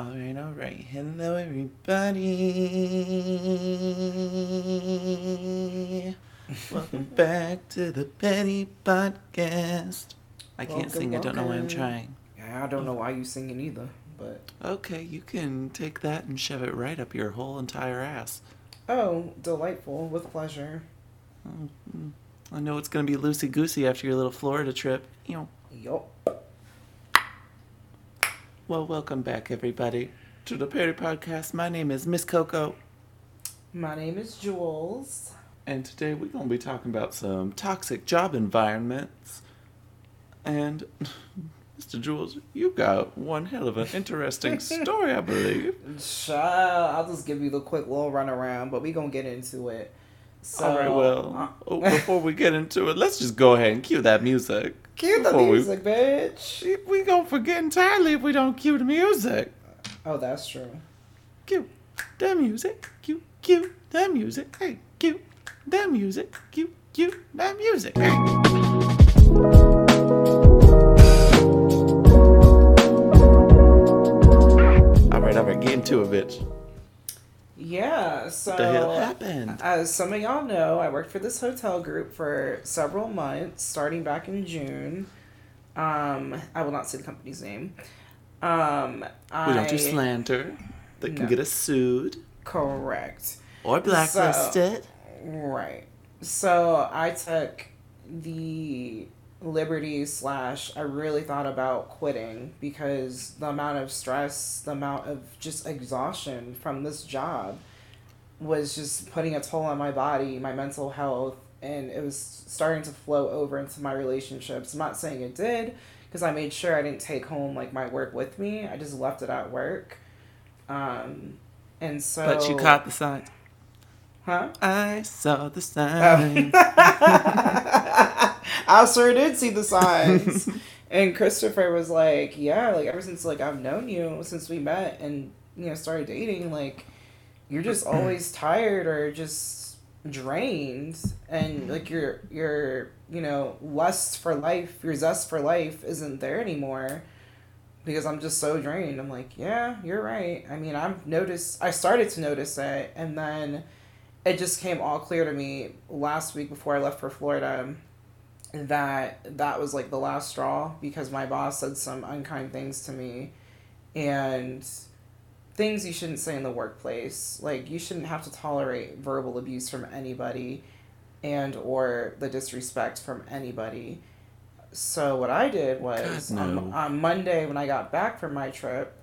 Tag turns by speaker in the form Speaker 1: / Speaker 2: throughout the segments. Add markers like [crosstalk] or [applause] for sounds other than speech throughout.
Speaker 1: Alright, alright. Hello, everybody. [laughs] Welcome back to the Petty Podcast. I can't
Speaker 2: Welcome,
Speaker 1: sing, I don't know why I'm trying.
Speaker 2: Yeah, I don't know why you're singing either, but
Speaker 1: Okay, you can take that and shove it right up your whole entire ass.
Speaker 2: oh, delightful with pleasure. Mm-hmm.
Speaker 1: I know it's gonna be loosey goosey after your little Florida trip. You know.
Speaker 2: Yup.
Speaker 1: Well, welcome back, everybody, to the Perry Podcast. My name is Miss Coco.
Speaker 2: My name is Jules.
Speaker 1: And today we're going to be talking about some toxic job environments. And [laughs] Mr. Jules, you got one hell of an interesting [laughs] story, I believe.
Speaker 2: Child, I'll just give you the quick little runaround, but we're gonna get into it. So,
Speaker 1: All right, well,
Speaker 2: uh,
Speaker 1: oh, before we get into it, let's just go ahead and cue that music.
Speaker 2: Cue the
Speaker 1: before we-
Speaker 2: music, bitch.
Speaker 1: We, we gonna forget entirely if we don't cue the music.
Speaker 2: Oh, that's true.
Speaker 1: Cue the music. Cue, cue the music. Hey, cue the music. Cue, cue the music. Hey. All right, all right, get into it, bitch.
Speaker 2: Yeah. So
Speaker 1: What the hell happened?
Speaker 2: As some of y'all know, I worked for this hotel group for several months, starting back in June. Um, I will not say the company's name. Um,
Speaker 1: We don't do
Speaker 2: I-
Speaker 1: slander. They can get us sued
Speaker 2: Correct.
Speaker 1: or blacklisted.
Speaker 2: Right. So I took the liberty slash I really thought about quitting because the amount of stress, the amount of just exhaustion from this job was just putting a toll on my body, my mental health, and it was starting to flow over into my relationships. I'm not saying it did because I made sure I didn't take home like my work with me. I just left it at work. Um and so
Speaker 1: but you caught the sign.
Speaker 2: Huh?
Speaker 1: I saw the
Speaker 2: Oh. [laughs] I sure did see the signs. [laughs] and Christopher was like, "Yeah, like ever since like I've known you since we met and you know started dating, like you're just [clears throat] always tired or just drained, and like your your you know lust for life, your zest for life isn't there anymore." Because I'm just so drained. I'm like, yeah, you're right. I mean, I've noticed. I started to notice it, and then it just came all clear to me last week before I left for Florida that that was like the last straw because my boss said some unkind things to me and things you shouldn't say in the workplace like you shouldn't have to tolerate verbal abuse from anybody and or the disrespect from anybody so what i did was
Speaker 1: God, no.
Speaker 2: on, on monday when i got back from my trip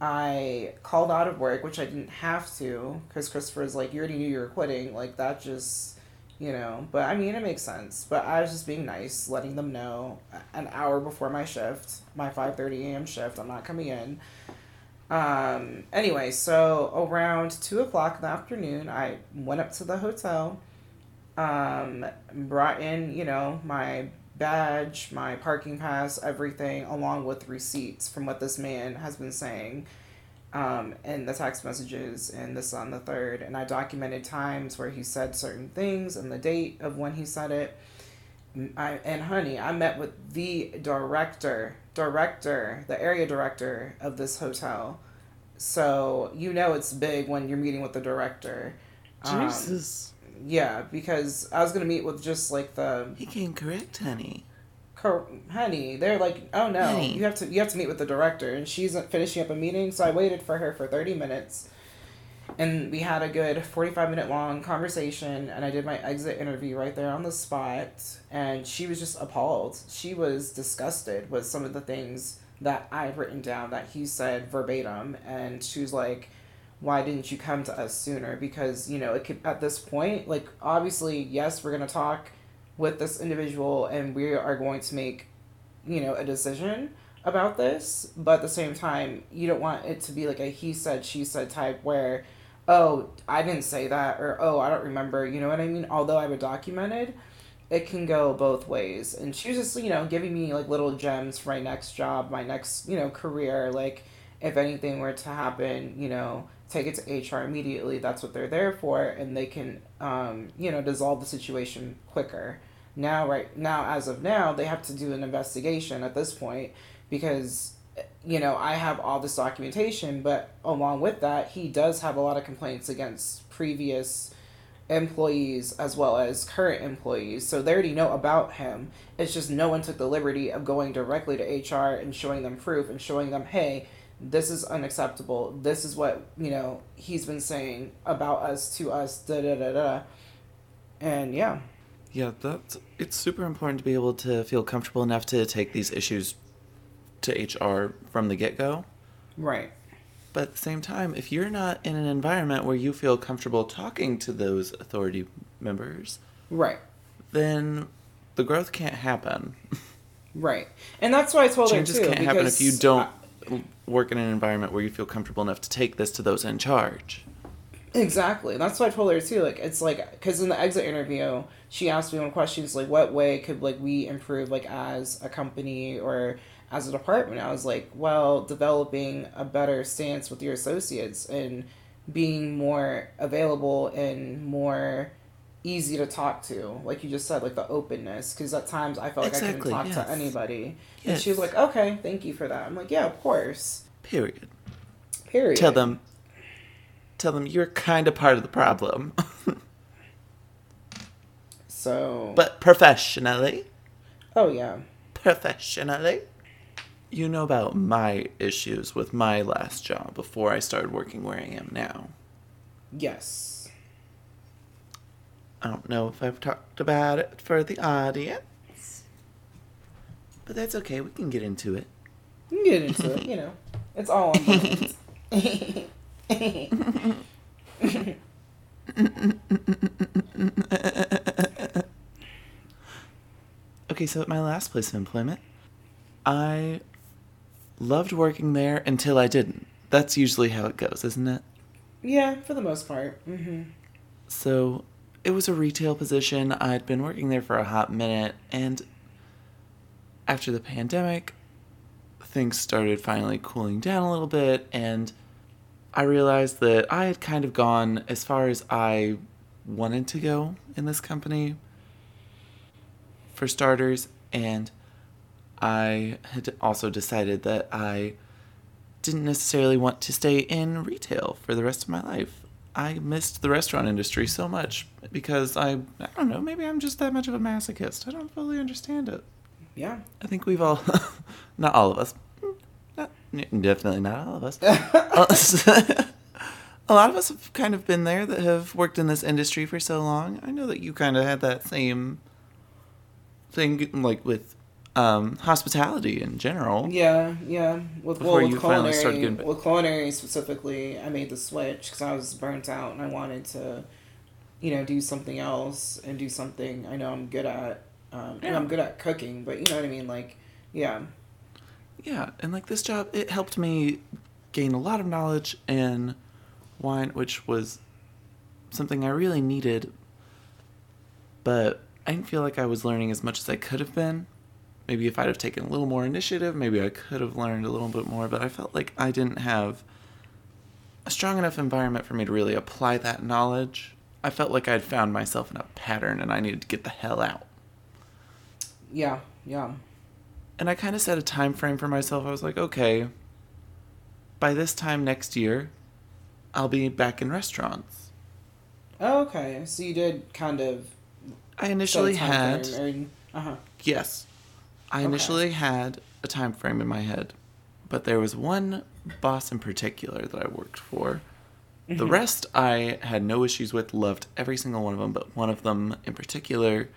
Speaker 2: I called out of work, which I didn't have to, because Christopher's like, you already knew you were quitting. Like, that just, you know. But I mean, it makes sense. But I was just being nice, letting them know an hour before my shift, my 5.30 a.m. shift, I'm not coming in. Um, anyway, so around 2 o'clock in the afternoon, I went up to the hotel, um, brought in, you know, my badge, my parking pass, everything, along with receipts from what this man has been saying, um, and the text messages and this on the third. And I documented times where he said certain things and the date of when he said it. I, and honey, I met with the director, director, the area director of this hotel. So you know it's big when you're meeting with the director. Um,
Speaker 1: Jesus.
Speaker 2: yeah, because I was gonna meet with just like the
Speaker 1: He came correct, honey.
Speaker 2: Cor- honey, they're like, oh no,
Speaker 1: Honey.
Speaker 2: you have to you have to meet with the director, and she's finishing up a meeting. So I waited for her for thirty minutes, and we had a good forty five minute long conversation. And I did my exit interview right there on the spot, and she was just appalled. She was disgusted with some of the things that I've written down that he said verbatim, and she was like. Why didn't you come to us sooner? Because you know, it could at this point, like obviously, yes, we're gonna talk with this individual and we are going to make you know a decision about this but at the same time you don't want it to be like a he said she said type where oh i didn't say that or oh i don't remember you know what i mean although i it documented it can go both ways and she was just you know giving me like little gems for my next job my next you know career like if anything were to happen you know take it to hr immediately that's what they're there for and they can um, you know dissolve the situation quicker now right now as of now they have to do an investigation at this point because you know, I have all this documentation, but along with that, he does have a lot of complaints against previous employees as well as current employees. So they already know about him. It's just no one took the liberty of going directly to HR and showing them proof and showing them, hey, this is unacceptable. This is what, you know, he's been saying about us to us, da da da da. And yeah.
Speaker 1: Yeah, that's it's super important to be able to feel comfortable enough to take these issues to HR from the get go.
Speaker 2: Right.
Speaker 1: But at the same time, if you're not in an environment where you feel comfortable talking to those authority members,
Speaker 2: right,
Speaker 1: then the growth can't happen.
Speaker 2: Right, and that's why I told
Speaker 1: Changes
Speaker 2: her too.
Speaker 1: Changes can't happen if you don't work in an environment where you feel comfortable enough to take this to those in charge.
Speaker 2: Exactly. That's what I told her too. Like it's like because in the exit interview, she asked me one question: like, what way could like we improve like as a company or as a department. I was like, well, developing a better stance with your associates and being more available and more easy to talk to, like you just said, like the openness. Because at times I felt exactly, like I couldn't talk yes. to anybody, yes. and she was like, "Okay, thank you for that." I'm like, "Yeah, of course."
Speaker 1: Period.
Speaker 2: Period.
Speaker 1: Tell them. Tell them you're kind of part of the problem. [laughs]
Speaker 2: so.
Speaker 1: But professionally.
Speaker 2: Oh yeah.
Speaker 1: Professionally you know about my issues with my last job before I started working where I am now.
Speaker 2: Yes.
Speaker 1: I don't know if I've talked about it for the audience. But that's okay, we can get into it.
Speaker 2: We can get into it, you know. It's all on
Speaker 1: Okay, so at my last place of employment, I loved working there until I didn't. That's usually how it goes, isn't it?
Speaker 2: Yeah, for the most part. Mm-hmm.
Speaker 1: So it was a retail position. I'd been working there for a hot minute, and after the pandemic, things started finally cooling down a little bit, and I realized that I had kind of gone as far as I wanted to go in this company, for starters, and I had also decided that I didn't necessarily want to stay in retail for the rest of my life. I missed the restaurant industry so much because I I don't know, maybe I'm just that much of a masochist. I don't fully understand it.
Speaker 2: Yeah.
Speaker 1: I think we've all [laughs] not all of us. Not, definitely not all of us. [laughs] [laughs] a lot of us have kind of been there that have worked in this industry for so long. I know that you kind of had that same thing like with um, hospitality in general.
Speaker 2: Yeah, yeah. With, Before well, with you culinary, finally started getting... with culinary specifically, I made the switch because I was burnt out and I wanted to, you know, do something else and do something I know I'm good at. Um, yeah. And I'm good at cooking, but you know what I mean. Like, yeah.
Speaker 1: Yeah, and like this job, it helped me gain a lot of knowledge in wine, which was something I really needed. But I didn't feel like I was learning as much as I could have been maybe if I'd have taken a little more initiative, maybe I could have learned a little bit more, but I felt like I didn't have a strong enough environment for me to really apply that knowledge. I felt like I'd found myself in a pattern and I needed to get the hell out.
Speaker 2: Yeah, yeah.
Speaker 1: And I kind of set a time frame for myself. I was like, okay, by this time next year, I'll be back in restaurants.
Speaker 2: Oh, okay. So you did kind of.
Speaker 1: I initially had.
Speaker 2: uh huh.
Speaker 1: Yes. I okay. initially had a time frame in my head, but there was one boss in particular that I worked for. Mm-hmm. The rest I had no issues with, loved every single one of them, but one of them in particular,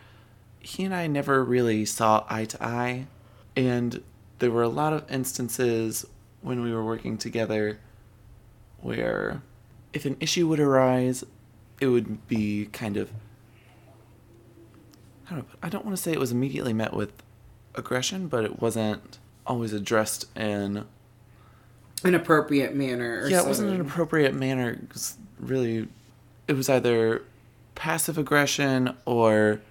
Speaker 1: he and I never really saw eye to eye. And there were a lot of instances when we were working together where if an issue would arise, it would be kind of I don't, know, I don't want to say it was immediately met with aggression, but it wasn't always addressed in
Speaker 2: an appropriate manner.
Speaker 1: yeah, it wasn't an appropriate manner really, it was either passive aggression or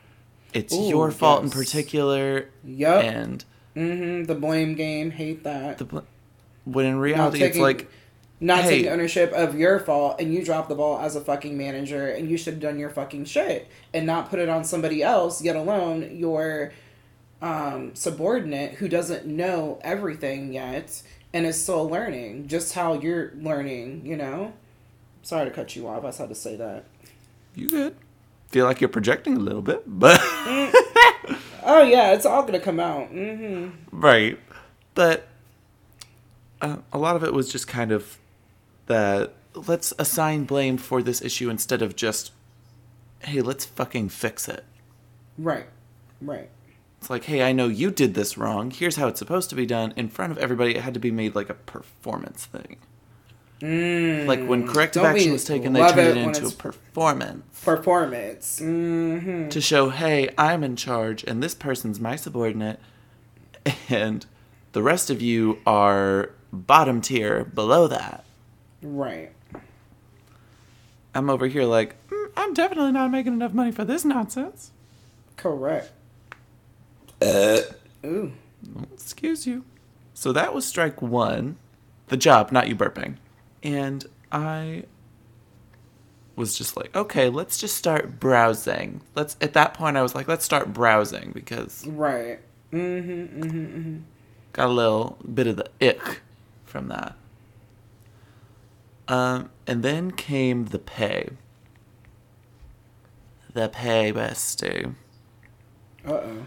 Speaker 1: it's Ooh, your fault yes. in particular.
Speaker 2: Yep.
Speaker 1: And
Speaker 2: mm-hmm, the blame game, hate that.
Speaker 1: The bl- when in reality, taking, it's like
Speaker 2: not hey, taking ownership of your fault and you drop the ball as a fucking manager and you should have done your fucking shit and not put it on somebody else. Yet alone your um, subordinate who doesn't know everything yet and is still learning, just how you're learning. You know. Sorry to cut you off. I just had to say that.
Speaker 1: You good? Feel like you're projecting a little bit, but [laughs]
Speaker 2: Oh yeah, it's all gonna come out. hmm
Speaker 1: right. But uh, a lot of it was just kind of that. Let's assign blame for this issue instead of just, hey, let's fucking fix it.
Speaker 2: Right. Right.
Speaker 1: It's like, hey, I know you did this wrong. Here's how it's supposed to be done. In front of everybody, it had to be made like a performance thing.
Speaker 2: Mm.
Speaker 1: Like when corrective
Speaker 2: Don't
Speaker 1: action was taken, they turned it,
Speaker 2: when
Speaker 1: into a performance
Speaker 2: performance. hmm
Speaker 1: to show, hey, I'm in charge and this person's my subordinate, and the rest of you are bottom tier below that.
Speaker 2: Right.
Speaker 1: I'm over here like, "Mm, I'm definitely not making enough money for this nonsense.
Speaker 2: Correct. Ooh.
Speaker 1: Excuse you. So that was strike one. The job, not you burping. And I was just like, okay, let's just start browsing. Let's at that point I was like, let's start browsing because
Speaker 2: Right. Mm-hmm. Mm-hmm. mm-hmm.
Speaker 1: got a little bit of the ick from that. Um, and then came the pay. The pay, bestie.
Speaker 2: Uh oh.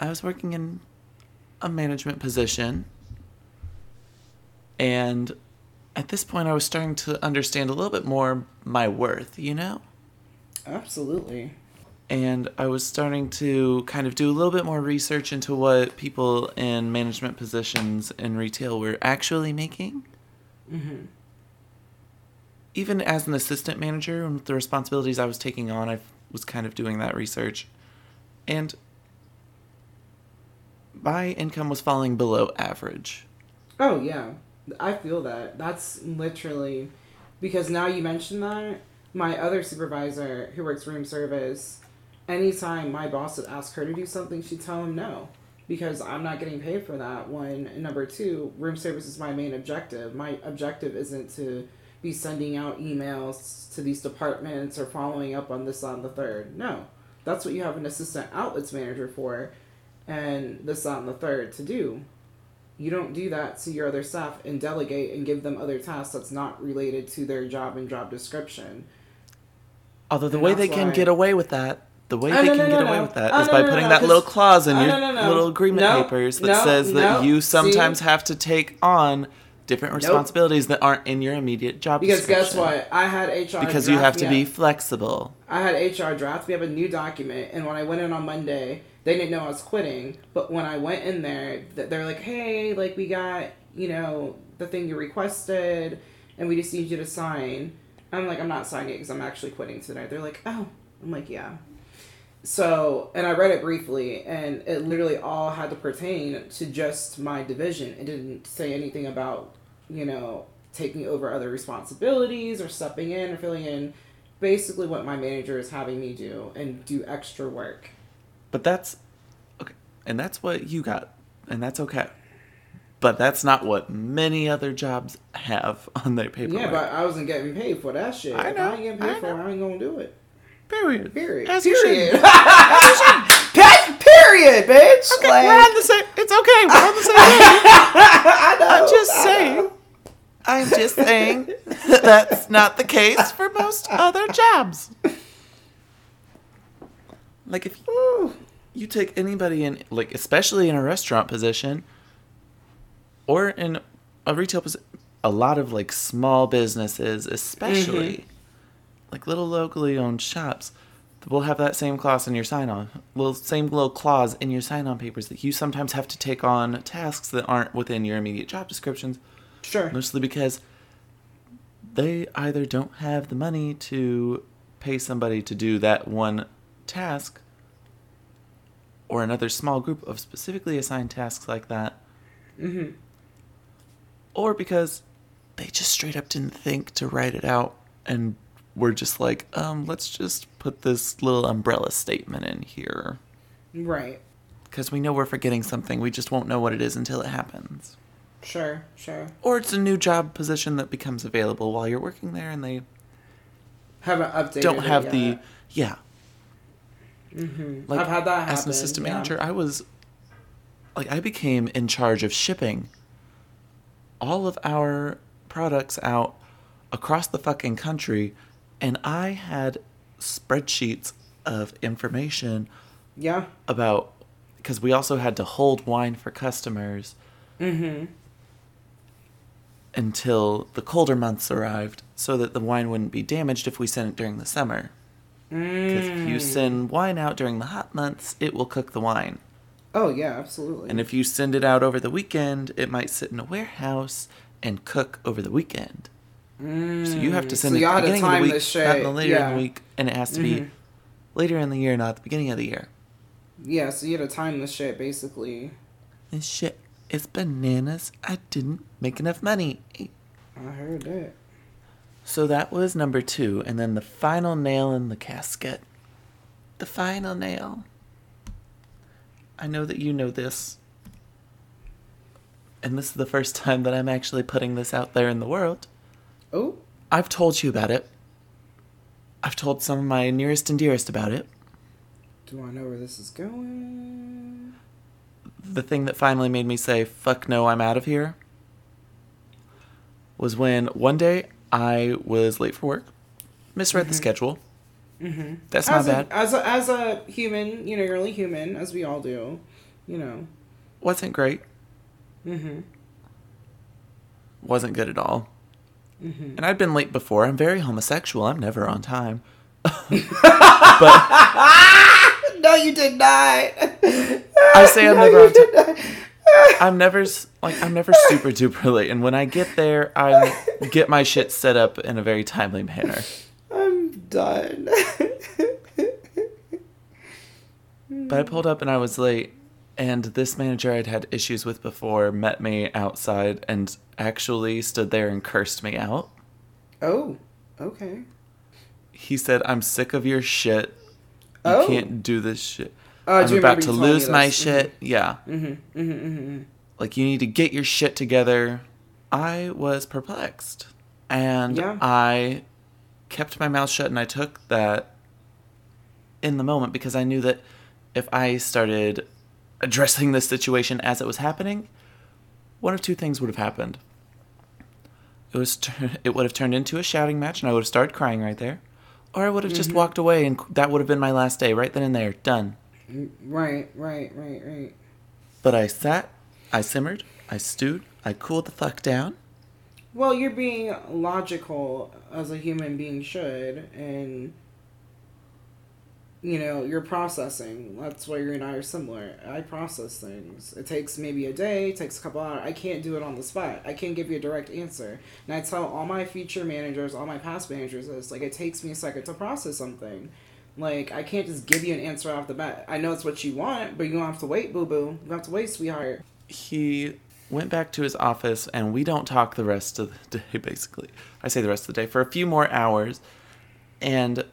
Speaker 1: I was working in a management position. And at this point, I was starting to understand a little bit more my worth, you know?
Speaker 2: Absolutely.
Speaker 1: And I was starting to kind of do a little bit more research into what people in management positions in retail were actually making.
Speaker 2: Mm-hmm.
Speaker 1: Even as an assistant manager, and with the responsibilities I was taking on, I was kind of doing that research. And my income was falling below average.
Speaker 2: Oh yeah, I feel that. That's literally because now you mention that my other supervisor who works room service, anytime my boss would ask her to do something, she'd tell him no because I'm not getting paid for that. One and number two, room service is my main objective. My objective isn't to be sending out emails to these departments or following up on this on the third. No, that's what you have an assistant outlets manager for, and this on the third to do you don't do that to your other staff and delegate and give them other tasks that's not related to their job and job description.
Speaker 1: Although the
Speaker 2: And
Speaker 1: way they can
Speaker 2: why-
Speaker 1: get away with that, the way
Speaker 2: Oh,
Speaker 1: they
Speaker 2: no,
Speaker 1: can
Speaker 2: no,
Speaker 1: get
Speaker 2: no,
Speaker 1: away with that
Speaker 2: Oh,
Speaker 1: is by putting that little clause in
Speaker 2: Oh,
Speaker 1: your little agreement papers that says that you
Speaker 2: See?
Speaker 1: sometimes have to take on different
Speaker 2: Nope.
Speaker 1: responsibilities that aren't in your immediate job
Speaker 2: Because guess what? I had HR
Speaker 1: Because you have to be
Speaker 2: up-
Speaker 1: flexible.
Speaker 2: I had HR draft me up a new document, and when I went in on Monday, they didn't know I was quitting. But when I went in there, they're like, "Hey, like we got you know the thing you requested, and we just need you to sign." I'm like, "I'm not signing it because I'm actually quitting tonight." They're like, "Oh," I'm like, "Yeah." So, and I read it briefly, and it literally all had to pertain to just my division. It didn't say anything about, you know, taking over other responsibilities or stepping in or filling in. Basically, what my manager is having me do and do extra work.
Speaker 1: But that's okay. And that's what you got. And that's okay. But that's not what many other jobs have [laughs] on their paperwork.
Speaker 2: Yeah, but I wasn't getting paid for that shit.
Speaker 1: I
Speaker 2: If
Speaker 1: know,
Speaker 2: I ain't getting paid
Speaker 1: I
Speaker 2: for it. I ain't gonna do it.
Speaker 1: Period.
Speaker 2: Period.
Speaker 1: As
Speaker 2: Period. [laughs] Pe- Period, bitch.
Speaker 1: Okay,
Speaker 2: Like-
Speaker 1: we're on the same. It's okay. We're on the same page. [laughs]
Speaker 2: I know.
Speaker 1: I'm just
Speaker 2: I
Speaker 1: saying.
Speaker 2: know.
Speaker 1: I'm just saying that that's not the case for most other jobs. Like if
Speaker 2: Ooh.
Speaker 1: you take anybody in, like especially in a restaurant position, or in a retail position, a lot of like small businesses, especially mm-hmm. like little locally owned shops, will have that same clause in your sign on, little same little clause in your sign on papers that you sometimes have to take on tasks that aren't within your immediate job descriptions
Speaker 2: Sure.
Speaker 1: mostly because they either don't have the money to pay somebody to do that one task or another small group of specifically assigned tasks like that
Speaker 2: Mm-hmm.
Speaker 1: or because they just straight up didn't think to write it out and were just like um let's just put this little umbrella statement in here
Speaker 2: Right.
Speaker 1: because we know we're forgetting something we just won't know what it is until it happens
Speaker 2: Sure. Sure.
Speaker 1: or it's a new job position that becomes available while you're working there and they
Speaker 2: Haven't updated.
Speaker 1: don't
Speaker 2: it
Speaker 1: have the yeah
Speaker 2: Mm-hmm.
Speaker 1: like
Speaker 2: I've had that happen.
Speaker 1: as an assistant
Speaker 2: yeah.
Speaker 1: manager i was like i became in charge of shipping all of our products out across the fucking country, and I had spreadsheets of information
Speaker 2: Yeah.
Speaker 1: about because we also had to hold wine for customers
Speaker 2: Mm-hmm.
Speaker 1: until the colder months arrived so that the wine wouldn't be damaged if we sent it during the summer. Because if you
Speaker 2: Mm.
Speaker 1: send wine out during the hot months, it will cook the wine.
Speaker 2: Oh yeah, absolutely.
Speaker 1: And if you send it out over the weekend, it might sit in a warehouse and cook over the weekend. So you have to send
Speaker 2: Mm. So
Speaker 1: it at the beginning of the week,
Speaker 2: this
Speaker 1: not in the later in the week, and it has to
Speaker 2: Mhm.
Speaker 1: be later in the year, not the beginning of the year.
Speaker 2: yeah, so you had to time the shit basically.
Speaker 1: And shit, it's bananas. I didn't make enough money.
Speaker 2: I heard that.
Speaker 1: So that was number two, and then the final nail in the casket. The final nail. I know that you know this. And this is the first time that I'm actually putting this out there in the world.
Speaker 2: Oh,
Speaker 1: I've told you about it. I've told some of my nearest and dearest about it.
Speaker 2: do I know where this is going?
Speaker 1: The thing that finally made me say, fuck no, I'm out of here, was when one day I was late for work, misread the schedule.
Speaker 2: Mm-hmm.
Speaker 1: That's
Speaker 2: as
Speaker 1: bad.
Speaker 2: A, as a as a human, you know, you're only human, as we all do. You know.
Speaker 1: Wasn't great.
Speaker 2: Mm-hmm.
Speaker 1: Wasn't good at all.
Speaker 2: Mm-hmm.
Speaker 1: And I'd been late before. I'm very homosexual. I'm never on time. [laughs] but [laughs]
Speaker 2: No, you did not.
Speaker 1: I say I'm
Speaker 2: No,
Speaker 1: never on time. I'm never like I'm never super duper late. And when I get there, I get my shit set up in a very timely manner.
Speaker 2: I'm done.
Speaker 1: But I pulled up and I was late, and this manager I'd had issues with before met me outside and actually stood there and cursed me out.
Speaker 2: oh, okay.
Speaker 1: He said, "I'm sick of your shit. You
Speaker 2: Oh.
Speaker 1: can't do this shit.
Speaker 2: I
Speaker 1: I'm about to
Speaker 2: you telling me
Speaker 1: lose my
Speaker 2: this.
Speaker 1: shit." Yeah.
Speaker 2: Mm-hmm. Mm-hmm. Mm-hmm.
Speaker 1: like you need to get your shit together. I was perplexed. And
Speaker 2: Yeah.
Speaker 1: I kept my mouth shut and I took that in the moment because I knew that if I started addressing this situation as it was happening, one of two things would have happened. It was tur- [laughs] it would have turned into a shouting match and I would have started crying right there. Or I would have just walked away and that would have been my last day right then and there. Done.
Speaker 2: Right, right, right, right.
Speaker 1: But I sat, I simmered, I stewed, I cooled the fuck down.
Speaker 2: Well, you're being logical as a human being should, and you know you're processing. That's why you and I are similar. I process things. It takes maybe a day, it takes a couple hours. I can't do it on the spot. I can't give you a direct answer. And I tell all my future managers, all my past managers, this like it takes me a second to process something. Like I can't just give you an answer off the bat. I know it's what you want, but you don't have to wait, boo boo. You have to wait, sweetheart.
Speaker 1: he went back to his office and we don't talk the rest of the day basically i say the rest of the day for a few more hours and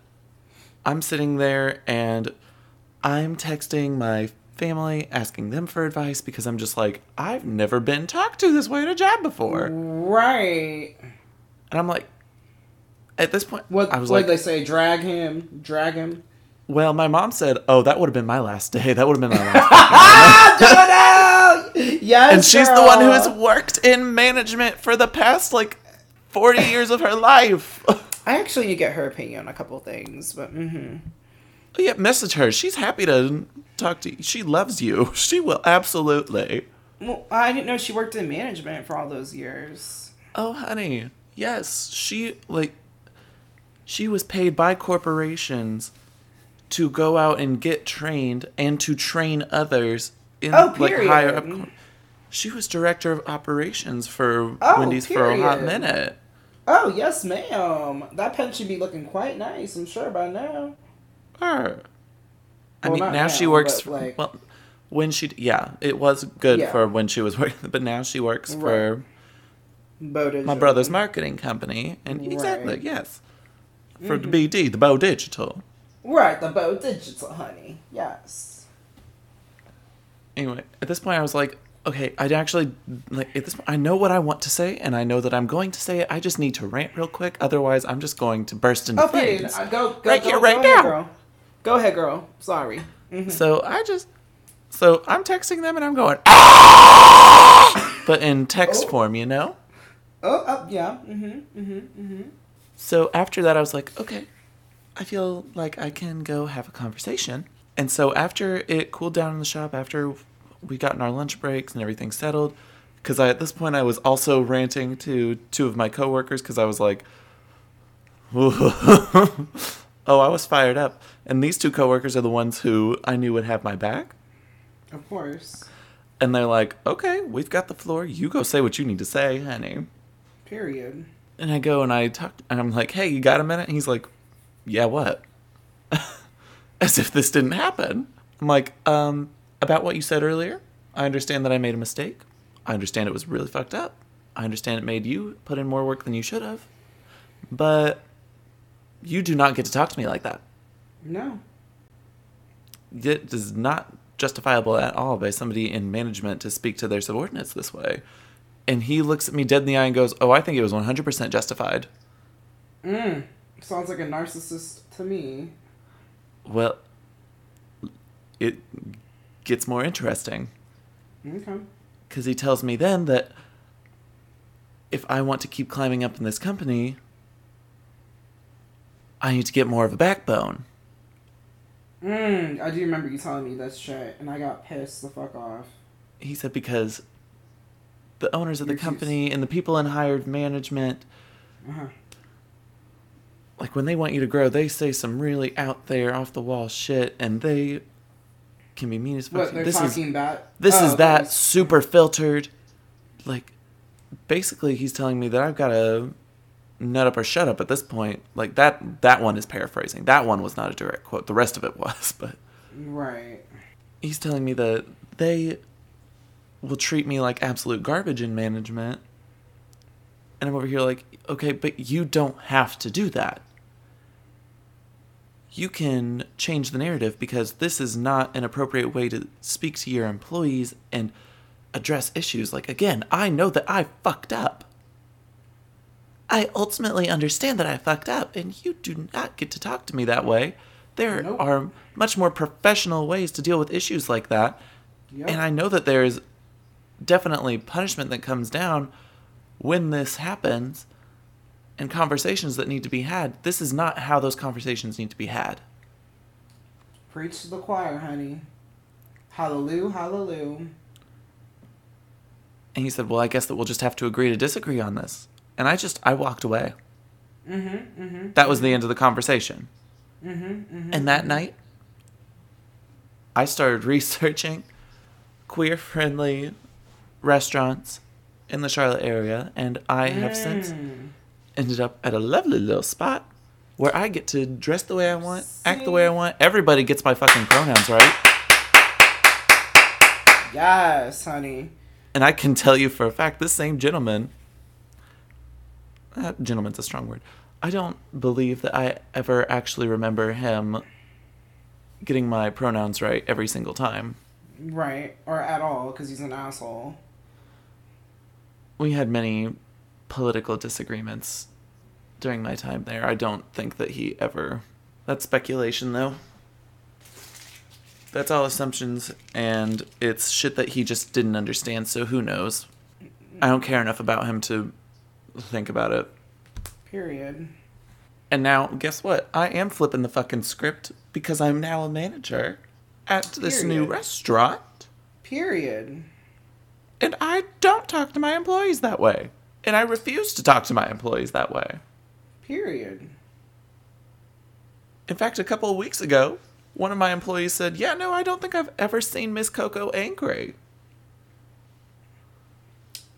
Speaker 1: i'm sitting there and i'm texting my family asking them for advice because i'm just like i've never been talked to this way at a job before
Speaker 2: Right.
Speaker 1: and i'm like at this point
Speaker 2: What
Speaker 1: i was like
Speaker 2: they say? Drag him, drag him.
Speaker 1: well my mom said oh that would have been my last day that would have been my last
Speaker 2: Ah, do it out! Yes,
Speaker 1: and she's the one who has worked in management for the past like 40 years of her life
Speaker 2: I actually need to get her opinion on a couple things, but mm-hmm.
Speaker 1: Yeah, message her. She's happy to talk to you. She loves you. [laughs] She will absolutely.
Speaker 2: Well, I didn't know she worked in management for all those years.
Speaker 1: Oh, honey. Yes, she like she was paid by corporations to go out and get trained and to train others in
Speaker 2: Oh,
Speaker 1: like higher up.
Speaker 2: period.
Speaker 1: She was director of operations for
Speaker 2: Oh,
Speaker 1: Wendy's for a hot minute.
Speaker 2: Oh yes, ma'am. That pen should be looking quite nice. I'm sure by now.
Speaker 1: Her. I
Speaker 2: Well,
Speaker 1: mean,
Speaker 2: not
Speaker 1: now, she works.
Speaker 2: but, like-
Speaker 1: well, when she yeah, it was good
Speaker 2: Yeah.
Speaker 1: for when she was [laughs] working, but now she works for
Speaker 2: Bowden.
Speaker 1: my brother's marketing company, and exactly yes, for
Speaker 2: Mhm.
Speaker 1: the BD, the Bow Digital.
Speaker 2: Right, the Bow Digital, honey. Yes.
Speaker 1: Anyway, at this point, I was like, okay, I'd actually like at this point, I know what I want to say, and I know that I'm going to say it. I just need to rant real quick, otherwise, I'm just going to burst into
Speaker 2: Oh, period.
Speaker 1: flames.
Speaker 2: Uh, go, go,
Speaker 1: Right
Speaker 2: go,
Speaker 1: here,
Speaker 2: go
Speaker 1: right
Speaker 2: ahead, girl. Go ahead, girl. Sorry. Mhm.
Speaker 1: So I just, so I'm texting them, and I'm going, ah! but in text
Speaker 2: Oh.
Speaker 1: form, you know?
Speaker 2: Oh, uh, yeah. Mm-hmm. Mm-hmm. Mm-hmm.
Speaker 1: So after that, I was like, okay, I feel like I can go have a conversation. And so after it cooled down in the shop, after we got in our lunch breaks and everything settled, because I at this point I was also ranting to two of my coworkers because I was like, [laughs] oh, I was fired up. And these two coworkers are the ones who I knew would have my back.
Speaker 2: Of course.
Speaker 1: And they're like, okay, we've got the floor. You go say what you need to say, honey.
Speaker 2: Period.
Speaker 1: And I go and I talk, and I'm like, hey, you got a minute? And he's like, yeah, what? [laughs] As if this didn't happen. I'm like, um, about what you said earlier. I understand that I made a mistake. I understand it was really fucked up. I understand it made you put in more work than you should have. But you do not get to talk to me like that.
Speaker 2: No.
Speaker 1: It is not justifiable at all by somebody in management to speak to their subordinates this way. And he looks at me dead in the eye and goes, Oh, I think it was 100% justified.
Speaker 2: Mm. Sounds like a narcissist to me.
Speaker 1: Well, it gets more interesting
Speaker 2: Okay.
Speaker 1: because he tells me then that if I want to keep climbing up in this company, I need to get more of a backbone.
Speaker 2: Mm. I do remember you telling me that shit, and I got pissed the fuck off.
Speaker 1: He said because the owners of the company and the people in hired management,
Speaker 2: Uh-huh.
Speaker 1: like when they want you to grow, they say some really out there, off the wall shit, and they can be mean as fuck.
Speaker 2: What they're
Speaker 1: this is
Speaker 2: talking about?
Speaker 1: this
Speaker 2: Oh,
Speaker 1: is that super filtered like basically he's telling me that i've got to nut up or shut up at this point like that that one is paraphrasing that one was not a direct quote the rest of it was [laughs] but
Speaker 2: Right.
Speaker 1: he's telling me that they will treat me like absolute garbage in management and i'm over here like okay but you don't have to do that you can change the narrative because this is not an appropriate way to speak to your employees and address issues. Like, again, I know that I fucked up. I ultimately understand that I fucked up, and you do not get to talk to me that way. There
Speaker 2: Nope.
Speaker 1: are much more professional ways to deal with issues like that.
Speaker 2: Yep.
Speaker 1: And I know that there's definitely punishment that comes down when this happens and conversations that need to be had. This is not how those conversations need to be had.
Speaker 2: Preach to the choir, honey. Hallelujah, hallelujah.
Speaker 1: And he said, Well, I guess that we'll just have to agree to disagree on this. And I just, I walked away.
Speaker 2: Mm-hmm, mm-hmm.
Speaker 1: That was the end of the conversation.
Speaker 2: Mm-hmm, mm-hmm.
Speaker 1: And that night, I started [laughs] researching queer friendly restaurants in the Charlotte area. And I have since
Speaker 2: Mm.
Speaker 1: ended up at a lovely little spot where I get to dress the way I want, act the way I want. Everybody gets my fucking pronouns right.
Speaker 2: Yes, honey.
Speaker 1: And I can tell you for a fact, this same gentleman, uh, gentleman's a strong word. I don't believe that I ever actually remember him getting my pronouns right every single time.
Speaker 2: Right. Or at all, because he's an asshole.
Speaker 1: We had many political disagreements during my time there. I don't think that he ever. That's speculation, though. That's all assumptions, and it's shit that he just didn't understand, so who knows? I don't care enough about him to think about it.
Speaker 2: Period.
Speaker 1: And now, guess what? I am flipping the fucking script because I'm now a manager at this new restaurant.
Speaker 2: Period.
Speaker 1: And I don't talk to my employees that way. And I refuse to talk to my employees that way.
Speaker 2: Period.
Speaker 1: In fact, a couple of weeks ago, one of my employees said, Yeah, no, I don't think I've ever seen Miss Coco angry.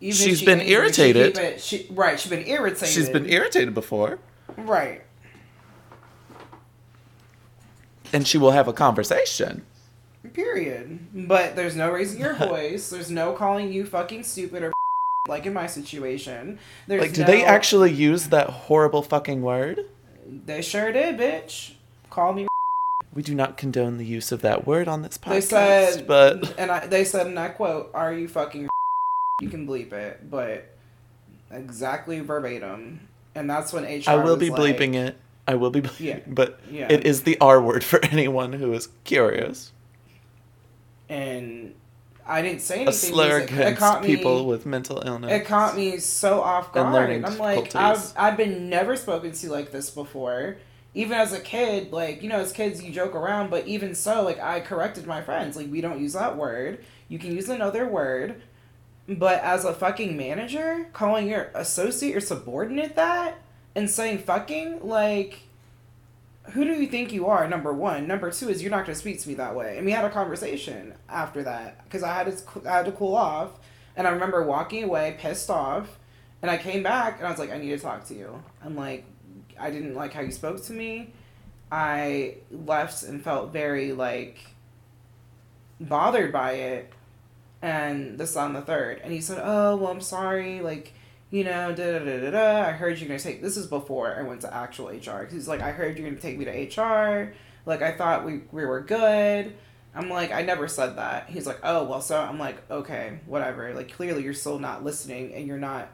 Speaker 2: Even
Speaker 1: She's
Speaker 2: she
Speaker 1: been
Speaker 2: angry,
Speaker 1: irritated.
Speaker 2: keep it- she, right, she's been irritated.
Speaker 1: She's been irritated before,
Speaker 2: Right.
Speaker 1: and she will have a conversation.
Speaker 2: Period. But there's no raising your voice. There's no calling you fucking stupid or [laughs] like in my situation. There's
Speaker 1: Like, do
Speaker 2: no,
Speaker 1: they actually use that horrible fucking word?
Speaker 2: They sure did, bitch. Call me. [laughs]
Speaker 1: We do not condone the use of that word on this podcast,
Speaker 2: They said,
Speaker 1: but
Speaker 2: and I, they said, and I quote, "Are you fucking?" [laughs] You can bleep it, but exactly verbatim, and that's when HR.
Speaker 1: I will be
Speaker 2: like-
Speaker 1: bleeping it. I will be bleeping,
Speaker 2: Yeah.
Speaker 1: but
Speaker 2: Yeah.
Speaker 1: it is the R word for anyone who is curious.
Speaker 2: And I didn't say anything.
Speaker 1: A
Speaker 2: slur it- it
Speaker 1: against
Speaker 2: caught me-
Speaker 1: people with mental illness.
Speaker 2: It caught me so off guard. I'm like, I've. I've been never spoken to like this before. Even as a kid, like, you know, as kids, you joke around, but even so, like, I corrected my friends. Like, we don't use that word. You can use another word. But as a fucking manager, calling your associate or subordinate that and saying fucking, like, who do you think you are? Number one. Number two is you're not going to speak to me that way. And we had a conversation after that because I had to I had to cool off, and I remember walking away pissed off, and I came back and I was like, I need to talk to you. I'm like, I didn't like how you spoke to me. I left and felt very like bothered by it, and this on the third. And he said, Oh well, I'm sorry. Like you know, da da da da da. I heard you're gonna take. This is before I went to actual HR. 'Cause He's like, I heard you're gonna take me to HR. Like I thought we we were good. I'm like, I never said that. He's like, oh well, so I'm like, okay, whatever. Like clearly you're still not listening and you're not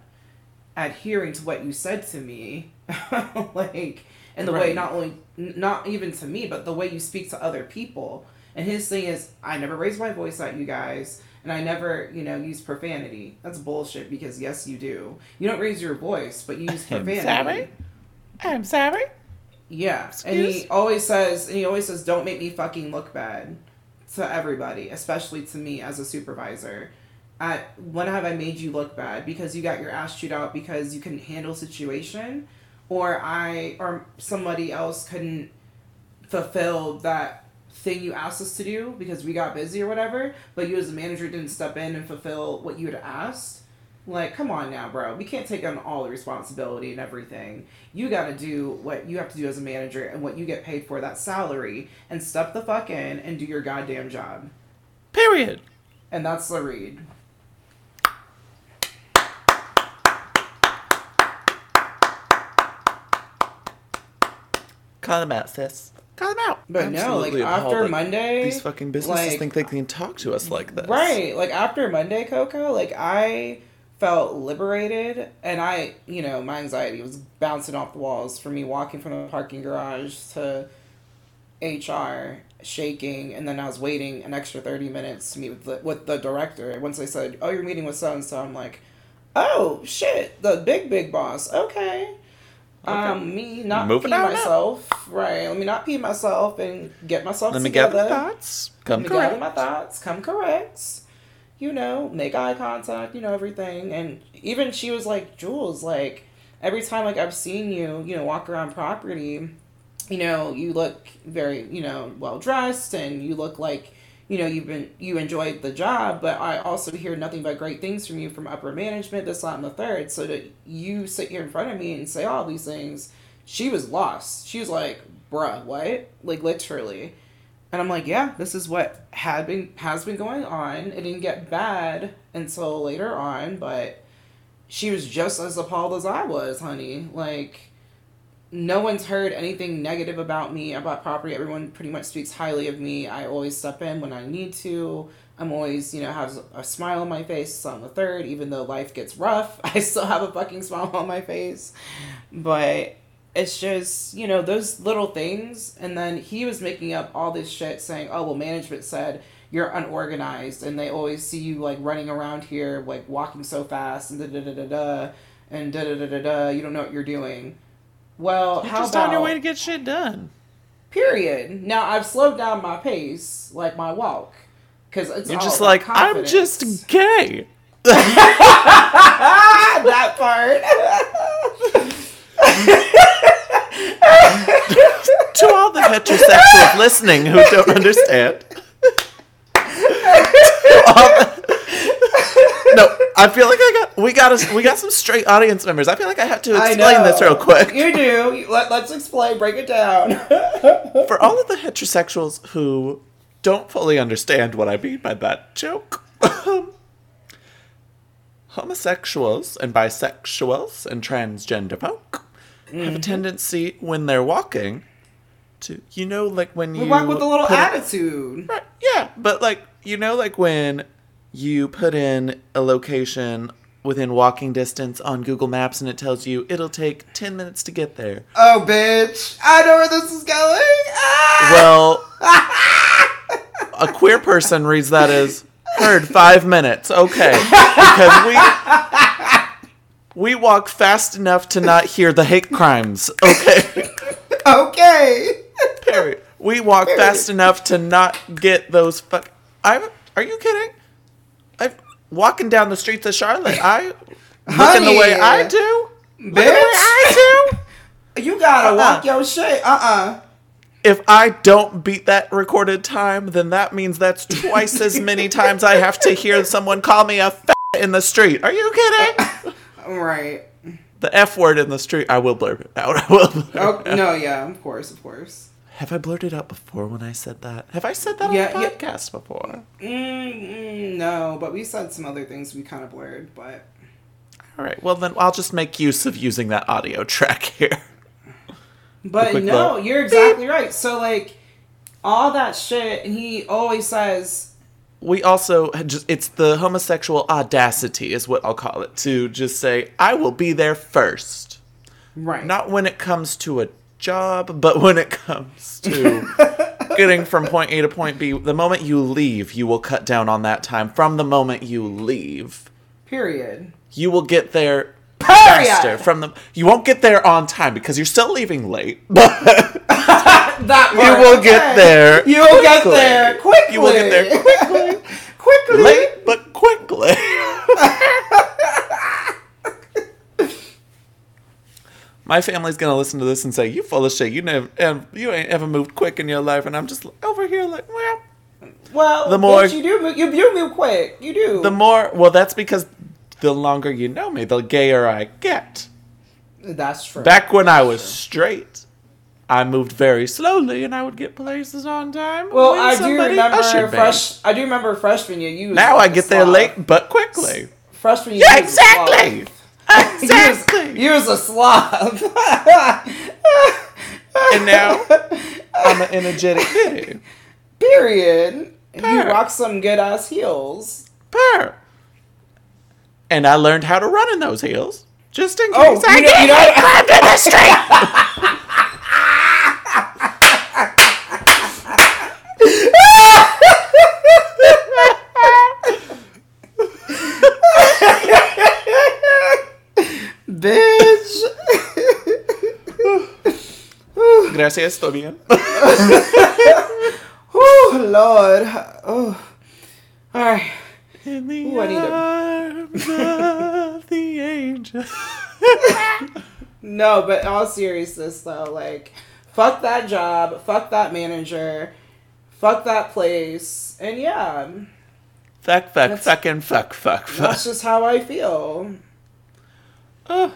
Speaker 2: adhering to what you said to me. [laughs] like, and the way
Speaker 1: Right.
Speaker 2: not only not even to me, but the way you speak to other people. And his thing is, I never raised my voice at you guys, and I never, you know, use profanity. That's bullshit because yes, you do. You don't raise your voice, but you use [laughs]
Speaker 1: I'm
Speaker 2: profanity.
Speaker 1: sorry. I'm sorry.
Speaker 2: Yeah, and he always says, and he always says, "Don't make me fucking look bad," to everybody, especially to me as a supervisor. At when have I made you look bad because you got your ass chewed out because you couldn't handle situation, or I or somebody else couldn't fulfill that thing you asked us to do because we got busy or whatever, but you as a manager didn't step in and fulfill what you had asked. Like, come on now, bro. We can't take on all the responsibility and everything. You got to do what you have to do as a manager and what you get paid for that salary and step the fuck in and do your goddamn job.
Speaker 1: Period.
Speaker 2: And that's the read.
Speaker 1: Call them out, sis. Call them out.
Speaker 2: But no, like
Speaker 1: appalled
Speaker 2: after
Speaker 1: that
Speaker 2: Monday,
Speaker 1: these fucking businesses
Speaker 2: like-
Speaker 1: think they can talk to us like this.
Speaker 2: Right. Like after Monday, Coco, like I felt liberated and I, you know, my anxiety was bouncing off the walls for me walking from the parking garage to HR shaking and then I was waiting an extra 30 minutes to meet with the, with the director. And once they said, "Oh, you're meeting with so and so." I'm like, "Oh, shit, the big big boss." Okay. Um, me not
Speaker 1: Moving
Speaker 2: pee
Speaker 1: on up.
Speaker 2: myself, right? Let me not pee myself and get myself
Speaker 1: Let me
Speaker 2: together.
Speaker 1: gather my thoughts. Come
Speaker 2: Let me gather
Speaker 1: correct.
Speaker 2: my thoughts, come correct. You know, make eye contact, you know, everything. And even she was like, Jules, like, every time, like, I've seen you, you know, walk around property, you know, you look very, you know, well dressed and you look like, you know, you've been, you enjoyed the job, but I also hear nothing but great things from you from upper management, this, that, and the third. So that you sit here in front of me and say all these things, she was lost. She was like, bruh, what? Like, literally. And I'm like, yeah, this is what had been has been going on. It didn't get bad until later on, but she was just as appalled as I was, honey. Like no one's heard anything negative about me about property. Everyone pretty much speaks highly of me. I always step in when I need to. I'm always, you know, have a smile on my face on the third, even though life gets rough. [laughs] I still have a fucking smile on my face. But it's just you know those little things and then he was making up all this shit saying oh well management said you're unorganized and they always see you like running around here like walking so fast and da da da da da and da da da da da you don't know what you're doing well
Speaker 1: You're
Speaker 2: how
Speaker 1: just
Speaker 2: about
Speaker 1: on your way to get shit done.
Speaker 2: period now i've slowed down my pace like my walk because it's
Speaker 1: You're
Speaker 2: all
Speaker 1: just like, I'm just gay. [laughs]
Speaker 2: that part [laughs]
Speaker 1: to all the heterosexuals listening who don't understand. [laughs] To all the- no, I feel like I got we got us we got some straight audience members. I feel like I have to explain this real quick.
Speaker 2: You do. Let, let's explain. Break it down. [laughs]
Speaker 1: For all of the heterosexuals who don't fully understand what I mean by that joke, [laughs] homosexuals and bisexuals and transgender folk
Speaker 2: Mm-hmm.
Speaker 1: have a tendency when they're walking to, you know, like when you
Speaker 2: walk with a little attitude.
Speaker 1: Right, yeah, but like you know, like when you put in a location within walking distance on Google Maps and it tells you it'll take ten minutes to get there.
Speaker 2: Oh, bitch! I know where this is going. Ah!
Speaker 1: Well, [laughs] a queer person reads that as, heard five minutes. Okay, because we we walk fast enough to not hear the hate crimes. Okay,
Speaker 2: Okay.
Speaker 1: Perry. We walk fast enough to not get those fuck. I'm. are you kidding? Walking down the streets of Charlotte. I [laughs] looking the way I do. Looking the way I do. [laughs]
Speaker 2: You gotta
Speaker 1: Uh-uh.
Speaker 2: walk your shit. Uh uh
Speaker 1: If I don't beat that recorded time, then that means that's twice as many [laughs] times I have to hear someone call me a fat in the street. Are you kidding?
Speaker 2: Right.
Speaker 1: The F word in the street. I will blurb it out. I will.
Speaker 2: Oh
Speaker 1: it out.
Speaker 2: no, yeah, of course, of course.
Speaker 1: Have I blurted out before when I said that? Have I said that
Speaker 2: Yeah,
Speaker 1: on the podcast before?
Speaker 2: Mm, mm, no, but we said some other things we kind of blurred, but
Speaker 1: All right. Well, then I'll just make use of using that audio [laughs] track here.
Speaker 2: but no, you're exactly right. So like all that shit, and he always says,
Speaker 1: We also just, it's the homosexual audacity, is what I'll call it, to just say, I will be there first.
Speaker 2: right,
Speaker 1: Not when it comes to a job, but when it comes to [laughs] getting from point A to point B. The moment you leave, you will cut down on that time. From the moment you leave,
Speaker 2: period.
Speaker 1: you will get there
Speaker 2: Period.
Speaker 1: faster. From the you won't get there on time because you're still leaving late, [laughs] but [laughs]
Speaker 2: That
Speaker 1: you will get there.
Speaker 2: You will get there quickly.
Speaker 1: You will get there quickly.
Speaker 2: quickly.
Speaker 1: late but quickly. My family's gonna listen to this and say, "You full of shit. You never, ev- you ain't ever moved quick in your life." And I'm just over here like, well,
Speaker 2: Well,
Speaker 1: The more-
Speaker 2: you do, move, you do move quick. You do.
Speaker 1: the more. Well, that's because the longer you know me, the gayer I get.
Speaker 2: That's true.
Speaker 1: Back when I was straight, I moved very slowly, and I would get places on time.
Speaker 2: well, I do remember fresh. I do remember freshman year. You
Speaker 1: Now I get there late but quickly.
Speaker 2: Freshman year.
Speaker 1: Yeah, exactly. [laughs] Exactly.
Speaker 2: You was a slob. [laughs]
Speaker 1: and now I'm an energetic bitty.
Speaker 2: Period. And You rock some good ass heels.
Speaker 1: Purr. And I learned how to run in those heels. Just in oh, case
Speaker 2: Oh,
Speaker 1: I
Speaker 2: you know-
Speaker 1: get
Speaker 2: you know-
Speaker 1: crimed in the [laughs] street. Gracias, estoy bien. [laughs]
Speaker 2: oh Lord. Oh. All right.
Speaker 1: In the
Speaker 2: Ooh, I need a-
Speaker 1: arms [laughs] of the angel. [laughs]
Speaker 2: No, but all seriousness though, like, fuck that job, fuck that manager, fuck that place, and yeah,
Speaker 1: fuck, fuck,
Speaker 2: That's-
Speaker 1: fucking fuck, fuck, fuck.
Speaker 2: that's just how I feel.
Speaker 1: Oh.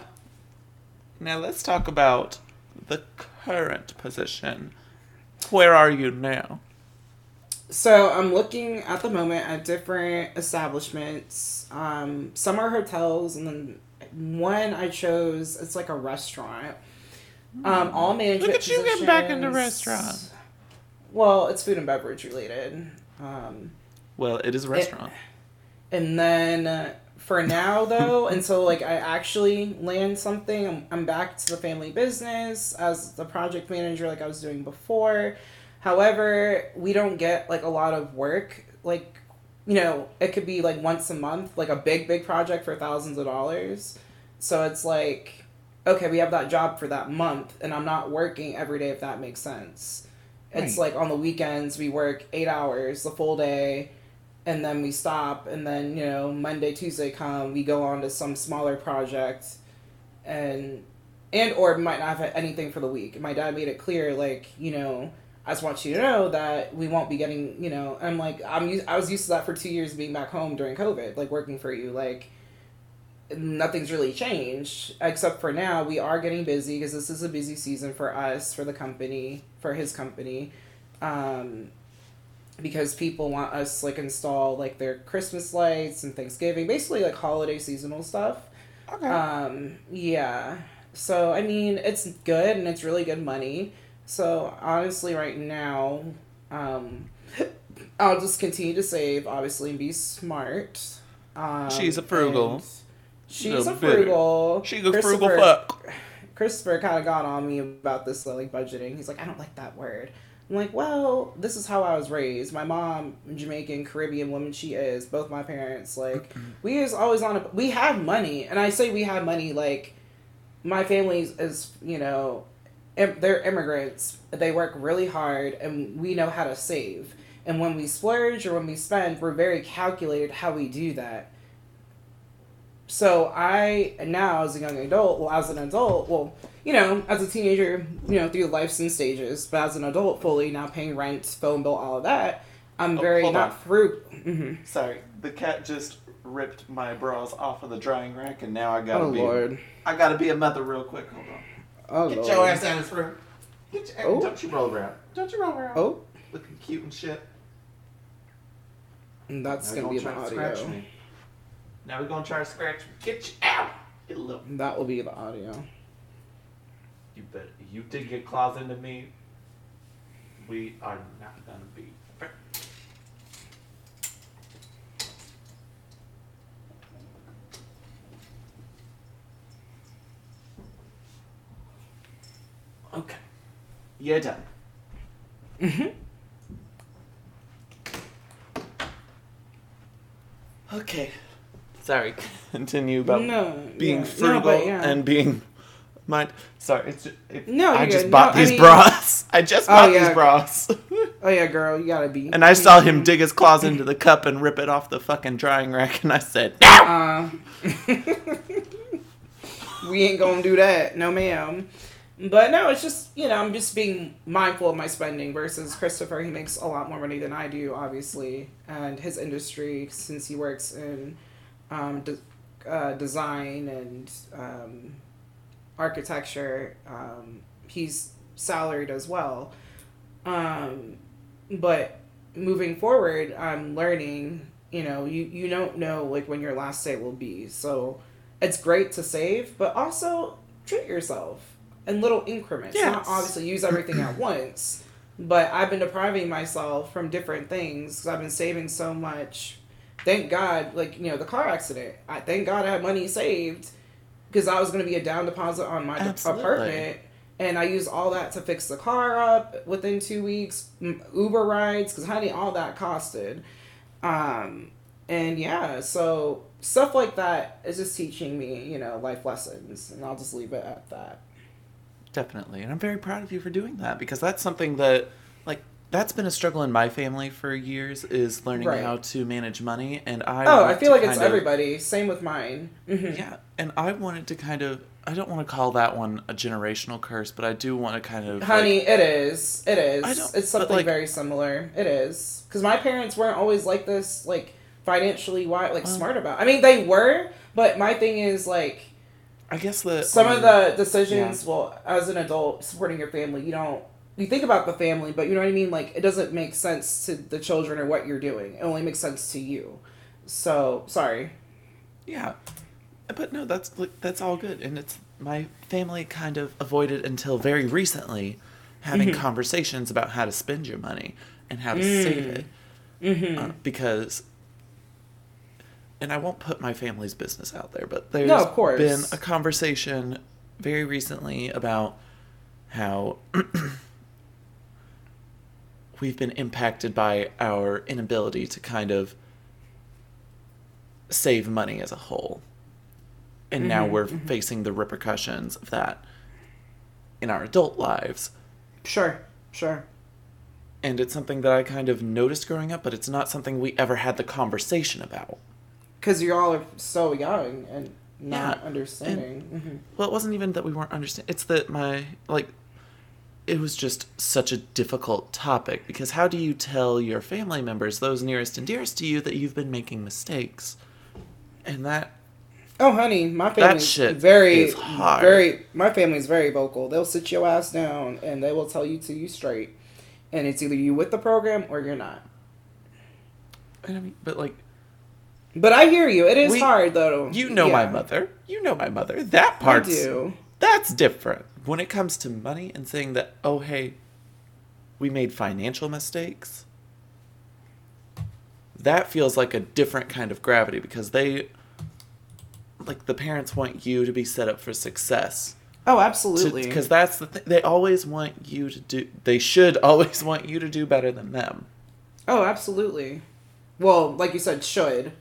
Speaker 1: Now let's talk about the current position. Where are you now?
Speaker 2: So I'm looking at the moment at different establishments. Um, some are hotels, and then one I chose. It's like a restaurant. Um, all management.
Speaker 1: Look at you getting back into restaurants.
Speaker 2: Well, it's food and beverage related. Um,
Speaker 1: Well, it is a restaurant.
Speaker 2: and then uh, for now though, until like I actually land something, I'm, I'm back to the family business as the project manager, like I was doing before. However, we don't get like a lot of work. Like, you know, it could be like once a month, like a big, big project for thousands of dollars. So it's like, okay, we have that job for that month, and I'm not working every day if that makes sense. It's
Speaker 1: Right.
Speaker 2: like on the weekends we work eight hours, the full day, and then we stop, and then you know Monday, Tuesday come, we go on to some smaller project, and and or might not have anything for the week. My dad made it clear, like you know, I just want you to know that we won't be getting, you know. I'm like, I'm I was used to that for two years being back home during COVID, like working for you, like nothing's really changed except for now we are getting busy because this is a busy season for us for the company for his company um because people want us like install like their christmas lights and thanksgiving basically like holiday seasonal stuff
Speaker 1: Okay.
Speaker 2: um yeah so i mean it's good and it's really good money so honestly right now um i'll just continue to save obviously and be smart um,
Speaker 1: She's a frugal.
Speaker 2: She's
Speaker 1: Little
Speaker 2: a frugal.
Speaker 1: she go frugal fuck.
Speaker 2: Christopher kind of got on me about this like budgeting. He's like, I don't like that word. I'm like, well, this is how I was raised. My mom, Jamaican, Caribbean woman, she is. Both my parents, like, we is always on a. We have money, and I say we have money. Like, my family is, you know, im- they're immigrants. They work really hard, and we know how to save. And when we splurge or when we spend, we're very calculated how we do that. So I now, as a young adult, well, as an adult, well, you know, as a teenager, you know, through life's and stages, but as an adult, fully now paying rent, phone bill, all of that, I'm
Speaker 1: Oh,
Speaker 2: very not
Speaker 1: on.
Speaker 2: fruit. hmm
Speaker 1: Sorry, the cat just ripped my bras off of the drying rack, and now I gotta
Speaker 2: Oh
Speaker 1: be.
Speaker 2: lord.
Speaker 1: I gotta be a mother real quick. Hold on.
Speaker 2: Oh
Speaker 1: Get
Speaker 2: lord.
Speaker 1: your ass out of this room. Get your,
Speaker 2: Oh.
Speaker 1: Don't you roll around. Don't you roll around.
Speaker 2: Oh,
Speaker 1: Looking cute and shit.
Speaker 2: and that's
Speaker 1: Now
Speaker 2: gonna be the
Speaker 1: try to scratch
Speaker 2: audio.
Speaker 1: me. Now we're gonna try to scratch me. Get you out. Get a little.
Speaker 2: That will be the audio.
Speaker 1: You bet. You dig your claws into me. We are not gonna be. Okay. You're done.
Speaker 2: Mhm.
Speaker 1: Okay. Sorry. [laughs] Continue about
Speaker 2: No,
Speaker 1: being
Speaker 2: yeah. No,
Speaker 1: frugal
Speaker 2: but yeah.
Speaker 1: and being mind. Sorry, it's just, it,
Speaker 2: No,
Speaker 1: I just
Speaker 2: good.
Speaker 1: bought
Speaker 2: No, I
Speaker 1: these
Speaker 2: mean-
Speaker 1: bras. [laughs] I just
Speaker 2: Oh,
Speaker 1: bought
Speaker 2: yeah.
Speaker 1: these bras, [laughs]
Speaker 2: Oh yeah, girl, you gotta be.
Speaker 1: and I saw him dig his claws into the cup and rip it off the fucking drying rack, and I said, "No!"
Speaker 2: Uh, we ain't gonna do that, no ma'am. But no, it's just you know I'm just being mindful of my spending versus Christopher. He makes a lot more money than I do, obviously, and his industry since he works in um, de- uh, design and um, architecture, um, he's salaried as well. Um, but moving forward, I'm learning. You know, you you don't know like when your last day will be, so it's great to save, but also treat yourself in little increments. Not obviously use everything at once, but I've been depriving myself from different things because I've been saving so much. Thank God, like you know, the car accident. I thank God I had money saved because I was going to be a down deposit on my
Speaker 1: Absolutely.
Speaker 2: apartment, and I used all that to fix the car up within two weeks. Uber rides, because honey, all that costed. Um, and yeah, so stuff like that is just teaching me, you know, life lessons, and I'll just leave it at that.
Speaker 1: Definitely, and I'm very proud of you for doing that because that's something that, that's been a struggle in my family for years is learning
Speaker 2: Right.
Speaker 1: how to manage money, and I.
Speaker 2: oh, I feel like it's
Speaker 1: of-
Speaker 2: everybody. Same with mine. hmm
Speaker 1: Yeah, and I wanted to kind of. I don't want to call that one a generational curse, but I do want to kind of. like-
Speaker 2: Honey, it is. It is.
Speaker 1: I don't-
Speaker 2: it's something
Speaker 1: like-
Speaker 2: very similar. It is because my parents weren't always like this, like financially wise, like smart about. I mean, they were, but my thing is like
Speaker 1: I guess the
Speaker 2: some of
Speaker 1: um,
Speaker 2: the decisions. Well, as an adult supporting your family, you don't. You think about the family, but you know what I mean. Like it doesn't make sense to the children or what you're doing. It only makes sense to you. So sorry.
Speaker 1: Yeah, but no, that's that's all good, and it's my family kind of avoided until very recently having
Speaker 2: Mm-hmm.
Speaker 1: conversations about how to spend your money and how to
Speaker 2: Mm.
Speaker 1: save it
Speaker 2: Mm-hmm.
Speaker 1: uh, because. And I won't put my family's business out there, but there's
Speaker 2: No,
Speaker 1: been a conversation very recently about how [clears throat] we've been impacted by our inability to kind of save money as a whole. And now
Speaker 2: Mhm,
Speaker 1: we're facing the repercussions of that in our adult lives.
Speaker 2: Sure. Sure.
Speaker 1: And it's something that I kind of noticed growing up, but it's not something we ever had the conversation about.
Speaker 2: Because you all are so young and not
Speaker 1: Yeah,
Speaker 2: understanding. hmm
Speaker 1: Well, it wasn't even that we weren't understanding. It's that my like it was just such a difficult topic because how do you tell your family members, those nearest and dearest to you, that you've been making mistakes? And that
Speaker 2: Oh, honey, my family's very, very. My family's very vocal. They'll sit your ass down and they will tell you to you straight, and it's either you with the program or you're not.
Speaker 1: and I mean, but like
Speaker 2: But I hear you. It is
Speaker 1: We-
Speaker 2: hard though.
Speaker 1: you know my mother, you know my mother. That
Speaker 2: I
Speaker 1: part's
Speaker 2: do.
Speaker 1: that's different when it comes to money and saying that oh hey, we made financial mistakes. That feels like a different kind of gravity because they like the parents want you to be set up for success.
Speaker 2: Oh, absolutely.
Speaker 1: Because that's the thing. They always want you to do. They should [laughs] always want you to do better than them.
Speaker 2: oh, absolutely. Well, like you said, should.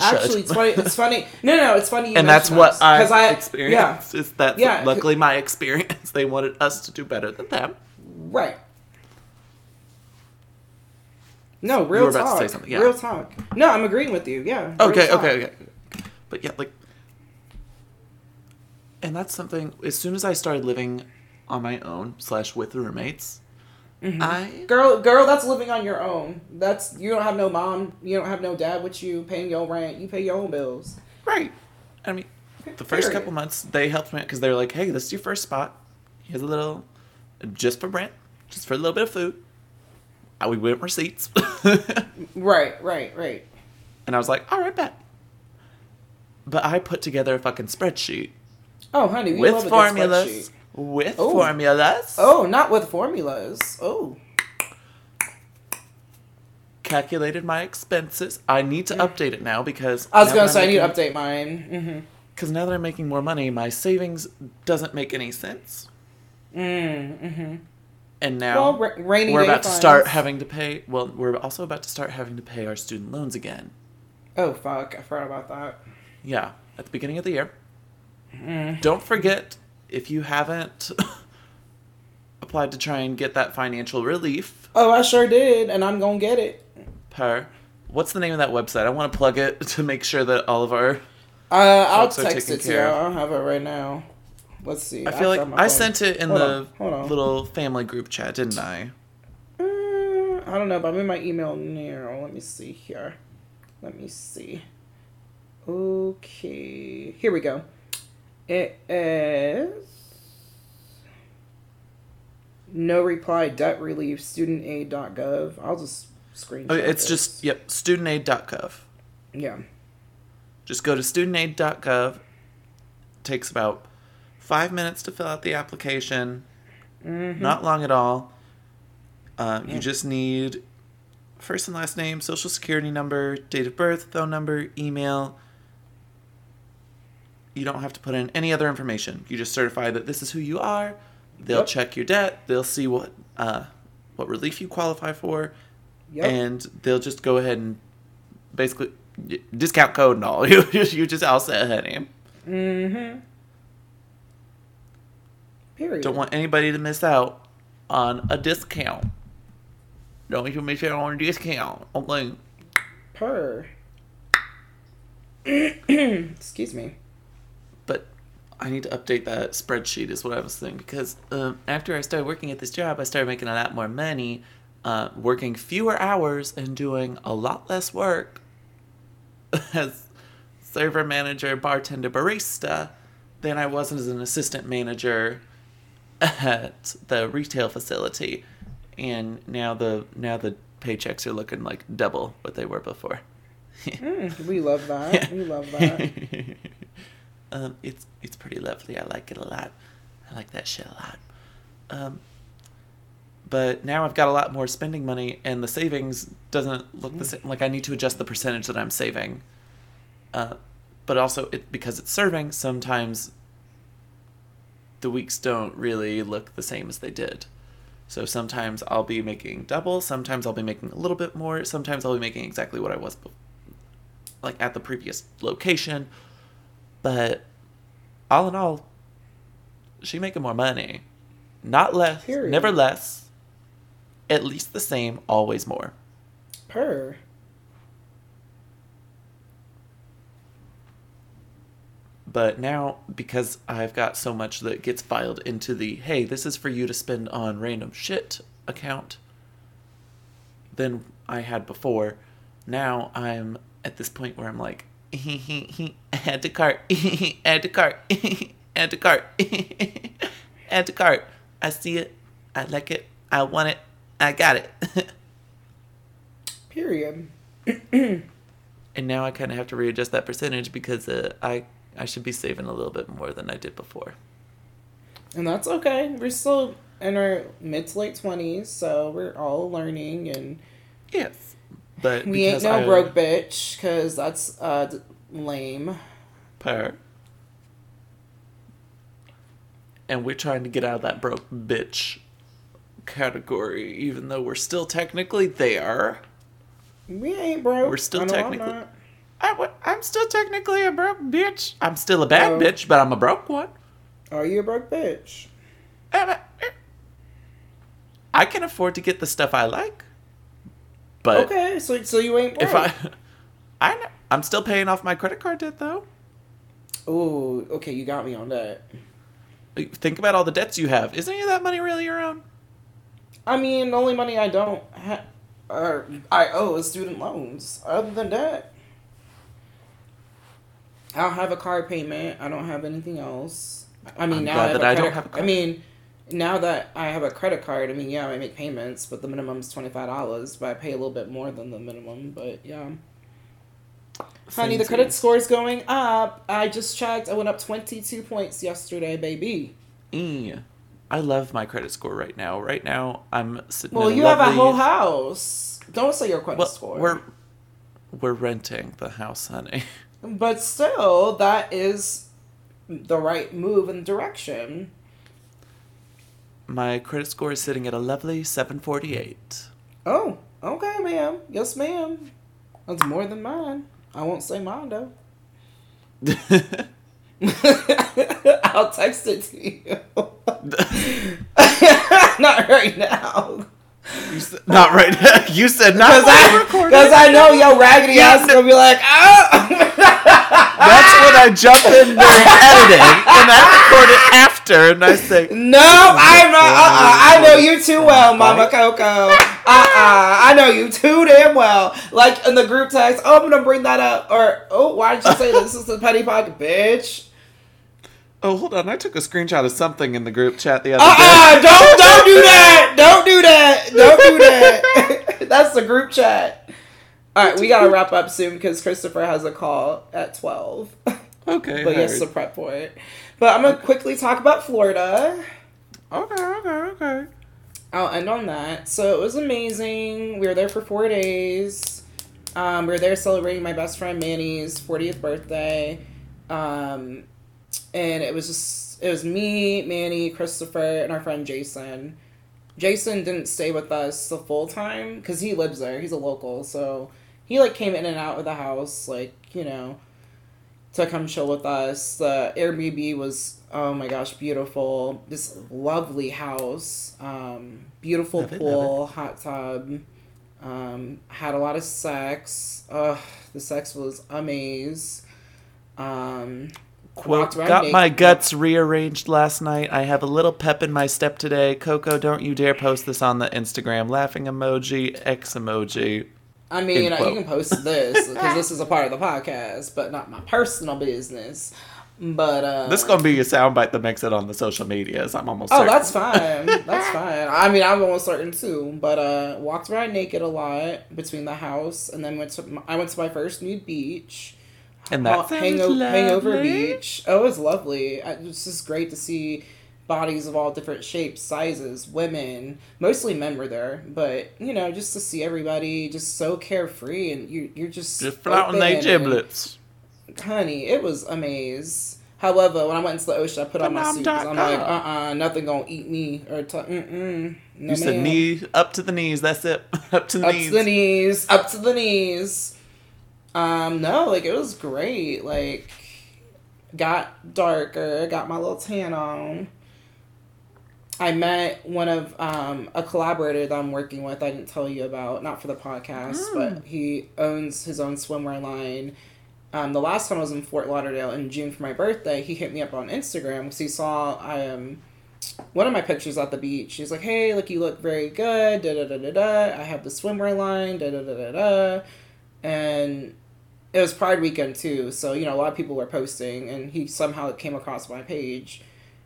Speaker 2: Actually, it's funny. It's funny. No, no, it's funny. You
Speaker 1: and that's what I
Speaker 2: I
Speaker 1: experienced. Yeah. Is that
Speaker 2: Yeah.
Speaker 1: luckily my experience? [laughs] They wanted us to do better than them.
Speaker 2: Right. No, real
Speaker 1: were about to
Speaker 2: talk.
Speaker 1: say something, yeah.
Speaker 2: Real talk. No, I'm agreeing with you. Yeah.
Speaker 1: Okay, okay, okay. But yeah, like, and that's something. As soon as I started living on my own slash with roommates,
Speaker 2: Mm-hmm.
Speaker 1: I
Speaker 2: Girl, girl, that's living on your own. That's you don't have no mom, you don't have no dad with you paying your rent. You pay your own bills.
Speaker 1: right. I mean, the first
Speaker 2: Period.
Speaker 1: couple months they helped me because they were like, "Hey, this is your first spot. Here's a little, just for rent, just for a little bit of food." Uh, We went receipts, [laughs]
Speaker 2: Right, right, right.
Speaker 1: and I was like, "All right, bet." But I put together a fucking spreadsheet
Speaker 2: Oh, honey,
Speaker 1: with formulas. With
Speaker 2: Oh.
Speaker 1: formulas.
Speaker 2: Oh, not with formulas. Oh,
Speaker 1: calculated my expenses. I need to update it now because
Speaker 2: I was gonna say I
Speaker 1: I'm
Speaker 2: need to update mine. Mm-hmm.
Speaker 1: Because now that I'm making more money, my savings doesn't make any sense.
Speaker 2: Mm, mm-hmm.
Speaker 1: And now
Speaker 2: Well, ra-
Speaker 1: we're about to start having to pay. Well, we're also about to start having to pay our student loans again.
Speaker 2: Oh fuck! I forgot about that.
Speaker 1: Yeah, at the beginning of the year.
Speaker 2: Mm.
Speaker 1: Don't forget if you haven't [laughs] applied to try and get that financial relief.
Speaker 2: Oh, I sure did, and I'm gonna get it.
Speaker 1: Per, what's the name of that website? I want to plug it [laughs] to make sure that all of our.
Speaker 2: Uh, I'll text it to you. I don't have it right now. Let's see.
Speaker 1: I feel like I
Speaker 2: phone.
Speaker 1: sent it in
Speaker 2: Hold
Speaker 1: the
Speaker 2: on, hold on.
Speaker 1: little family group chat, didn't I?
Speaker 2: Uh, I don't know, but I'm in my email now. Let me see here. Let me see. Okay, here we go. It is no reply debt relief studentaid.gov. I'll just screenshot.
Speaker 1: Oh, it's
Speaker 2: this.
Speaker 1: just yep, studentaid.gov.
Speaker 2: yeah.
Speaker 1: Just go to studentaid.gov. Takes about five minutes to fill out the application.
Speaker 2: Mm-hmm.
Speaker 1: Not long at all. Uh,
Speaker 2: Yeah.
Speaker 1: You just need first and last name, social security number, date of birth, phone number, email. You don't have to put in any other information. You just certify that this is who you are. They'll
Speaker 2: Yep.
Speaker 1: check your debt. They'll see what uh, what relief you qualify for.
Speaker 2: Yep.
Speaker 1: and they'll just go ahead and basically discount code and all. [laughs] You you just all set, honey.
Speaker 2: mm-hmm. Period.
Speaker 1: Don't want anybody to miss out on a discount. Don't want you to miss out on a discount. Okay.
Speaker 2: per. [clears throat] Excuse me.
Speaker 1: I need to update that spreadsheet. Is what I was thinking because um, after I started working at this job, I started making a lot more money, uh, working fewer hours and doing a lot less work [laughs] as server manager, bartender, barista than I was as an assistant manager at the retail facility. And now the now the paychecks are looking like double what they were before. [laughs]
Speaker 2: Mm, we love that. We love that. [laughs]
Speaker 1: um, it's it's pretty lovely. I like it a lot. I like that shit a lot. Um, but now I've got a lot more spending money, and the savings doesn't look the same. Like I need to adjust the percentage that I'm saving. Uh, but also, it because it's serving, sometimes the weeks don't really look the same as they did. So sometimes I'll be making double, sometimes I'll be making a little bit more, sometimes I'll be making exactly what I was like at the previous location. But all in all, she making more money. Not less,
Speaker 2: Period.
Speaker 1: never less. At least the same, always more.
Speaker 2: Per.
Speaker 1: But now, because I've got so much that gets filed into the hey, this is for you to spend on random shit account than I had before, now I'm at this point where I'm like, [laughs] add to cart, [laughs] add to cart, [laughs] add to cart, add to cart. I see it, I like it, I want it, I got it.
Speaker 2: Period. [clears throat]
Speaker 1: and now I kind of have to readjust that percentage because uh, I I should be saving a little bit more than I did before.
Speaker 2: And that's okay. We're still in our mid to late twenties, so we're all learning, and
Speaker 1: Yes, but
Speaker 2: we ain't no
Speaker 1: I-
Speaker 2: broke bitch, cause that's uh lame.
Speaker 1: Per. and we're trying to get out of that broke bitch category, even though we're still technically there.
Speaker 2: We ain't broke.
Speaker 1: We're still
Speaker 2: I'm
Speaker 1: technically-
Speaker 2: not.
Speaker 1: I, I'm still technically a broke bitch. I'm still a bad
Speaker 2: Oh.
Speaker 1: bitch, but I'm a broke one.
Speaker 2: Are you a broke bitch?
Speaker 1: I, I can afford to get the stuff I like. But
Speaker 2: okay, so so you ain't broke.
Speaker 1: if I, [laughs] I I'm still paying off my credit card debt though.
Speaker 2: Oh, okay, you got me on that.
Speaker 1: Think about all the debts you have. Is any of that money really your own?
Speaker 2: I mean, the only money I don't ha- or I owe is student loans. Other than that, I don't have a car payment. I don't have anything else. I mean,
Speaker 1: I'm
Speaker 2: now I have
Speaker 1: that I don't have a
Speaker 2: I
Speaker 1: car.
Speaker 2: mean, now that I have a credit card, I mean, yeah, I make payments, but the minimum is twenty five dollars. But I pay a little bit more than the minimum. But yeah, honey, the
Speaker 1: Samesies.
Speaker 2: score is going up. I just checked. I went up twenty two points yesterday, baby.
Speaker 1: E. I love my credit score right now. Right now, I'm sitting.
Speaker 2: Well,
Speaker 1: in a
Speaker 2: you have a whole house. Don't say your credit
Speaker 1: Well,
Speaker 2: score.
Speaker 1: we're we're renting the house, honey.
Speaker 2: But still, that is the right move and direction.
Speaker 1: My credit score is sitting at a lovely 748.
Speaker 2: Oh, okay, ma'am. Yes, ma'am. That's more than mine. I won't say mine though. [laughs] [laughs] I'll text it to you. [laughs] Not right now.
Speaker 1: You said, not right now. [laughs] You said not
Speaker 2: Because I,
Speaker 1: we're recording.
Speaker 2: 'cause I know your raggedy
Speaker 1: Yeah,
Speaker 2: ass gonna be like, oh. [laughs]
Speaker 1: That's when I jump in during [laughs] editing and I record it after and I say,
Speaker 2: No, I'm not. Uh, uh I know you too well, Mama Coco. Uh, uh I know you too damn well. Like in the group text, oh, I'm gonna bring that up, or oh, why did you say this is the petty pocket, bitch?
Speaker 1: Oh, hold on. I took a screenshot of something in the group chat the other
Speaker 2: Uh,
Speaker 1: day.
Speaker 2: don't, don't do that. Don't do that. Don't do that. [laughs] [laughs] That's the group chat. All right, we gotta wrap up soon because Christopher has a call at twelve. [laughs]
Speaker 1: Okay.
Speaker 2: but yes, to prep for it. But I'm gonna quickly talk about Florida.
Speaker 1: Okay, okay, okay.
Speaker 2: I'll end on that. So it was amazing. We were there for four days. Um, we were there celebrating my best friend Manny's 40th birthday. Um, and it was just, it was me, Manny, Christopher, and our friend Jason. Jason didn't stay with us the full time because he lives there. He's a local. So he like came in and out of the house, like, you know, to come chill with us. The Airbnb was, oh my gosh, beautiful. This lovely house. Um, beautiful
Speaker 1: Love it,
Speaker 2: pool, hot tub. Um, had a lot of sex. Ugh, the sex was amazing. Um,
Speaker 1: Quote, got my guts rearranged last night. I have a little pep in my step today. Coco, don't you dare post this on the Instagram. Laughing emoji, X emoji.
Speaker 2: I mean, uh,
Speaker 1: quote.
Speaker 2: you can post this because [laughs] this is a part of the podcast, but not my personal business. But uh,
Speaker 1: This is gonna be a soundbite that makes it on the social medias. I'm almost.
Speaker 2: Oh,
Speaker 1: certain.
Speaker 2: that's fine. [laughs] That's fine. I mean, I'm almost certain too. But uh, walked around naked a lot between the house, and then went to. I went to my first nude beach.
Speaker 1: And that
Speaker 2: Uh, hango-
Speaker 1: Haulover
Speaker 2: beach. Oh, it was lovely. I- It's just great to see bodies of all different shapes, sizes, women. Mostly men were there, but you know, just to see everybody just so carefree and you you're just
Speaker 1: Just flouting
Speaker 2: their
Speaker 1: they
Speaker 2: and-
Speaker 1: giblets.
Speaker 2: honey, it was amaze. However, when I went into the ocean, I put on my suit 'cause I'm like, uh,
Speaker 1: Phenomenal.
Speaker 2: uh nothing gonna eat me or t- mm mm. No,
Speaker 1: You said
Speaker 2: ma'am.
Speaker 1: knee up to the knees. That's it. [laughs] up to the
Speaker 2: up
Speaker 1: knees.
Speaker 2: to the knees, up to the knees. Um, no, like it was great. Like, got darker, got my little tan on. I met one of um, a collaborator that I'm working with. I didn't tell you about, not for the podcast, but he owns his own swimwear line. Um, the last time I was in Fort Lauderdale in June for my birthday, he hit me up on Instagram because he saw I um, one of my pictures at the beach. He's like, "Hey, like you look very good." Da da da da da. I have the swimwear line. Da da da da da. And it was Pride weekend too, so you know a lot of people were posting, and he somehow came across my page,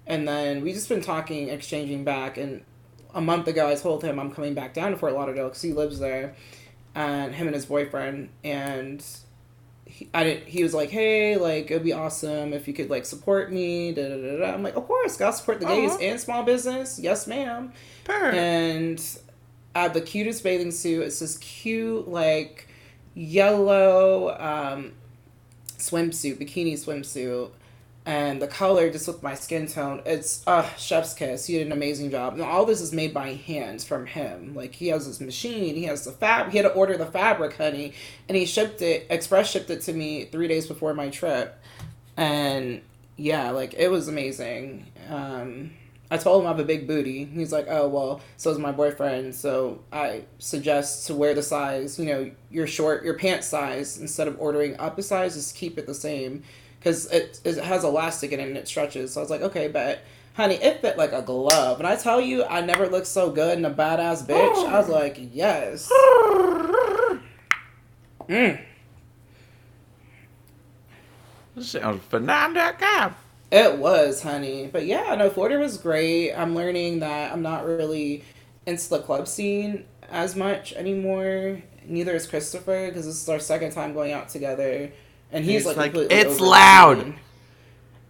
Speaker 2: and then we just been talking, exchanging back, and a month ago I told him I'm coming back down to Fort Lauderdale because he lives there, and him and his boyfriend, and he, I didn't. He was like, "Hey, like it'd be awesome if you could like support me." Da da da da. I'm like, "Of course, gotta support the gays
Speaker 1: Aw.
Speaker 2: and small business." Yes, ma'am
Speaker 1: Purr.
Speaker 2: and I have the cutest bathing suit. It's this cute, like yellow um, swimsuit, bikini swimsuit. and the color just with my skin tone it's uh chef's kiss. He did an amazing job. And all this is made by hand from him. Like he has this machine he has the fab he had to order the fabric honey and he shipped it express shipped it to me three days before my trip. And yeah like it was amazing. Um I told him I have a big booty. He's like, oh, well, so is my boyfriend. So I suggest to wear the size, you know, your short, your pant size, instead of ordering up a size, just keep it the same. Because it, it has elastic in it and it stretches. So I was like, okay, but honey, it fit like a glove. And I tell you, I never looked so good in a badass bitch. I was [sighs] like, yes. Mm.
Speaker 1: Sounds phenomenal.
Speaker 2: It was, honey. But yeah, no, Florida was great. I'm learning that I'm not really into the club scene as much anymore. Neither is Christopher because this is our second time going out together, and he's,
Speaker 1: He's
Speaker 2: like,
Speaker 1: like, "It's loud."
Speaker 2: scene.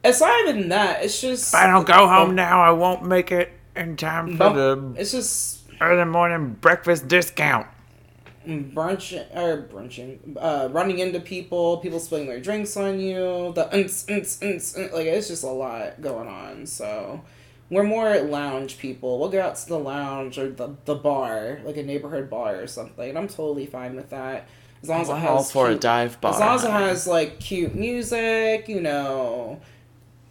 Speaker 2: It's not even that. It's just
Speaker 1: If I don't go home now, I won't make it in time for
Speaker 2: Bump-
Speaker 1: the
Speaker 2: It's just
Speaker 1: early morning breakfast discount.
Speaker 2: Brunching or brunching, uh, running into people, people spilling their drinks on you, the unts, unts, unts, unts, like it's just a lot going on. So we're more lounge people. We'll go out to the lounge or the, the bar, like a neighborhood bar or something, and I'm totally fine with that. As long as it has
Speaker 1: all for a dive bar.
Speaker 2: as long as it has like cute music, you know,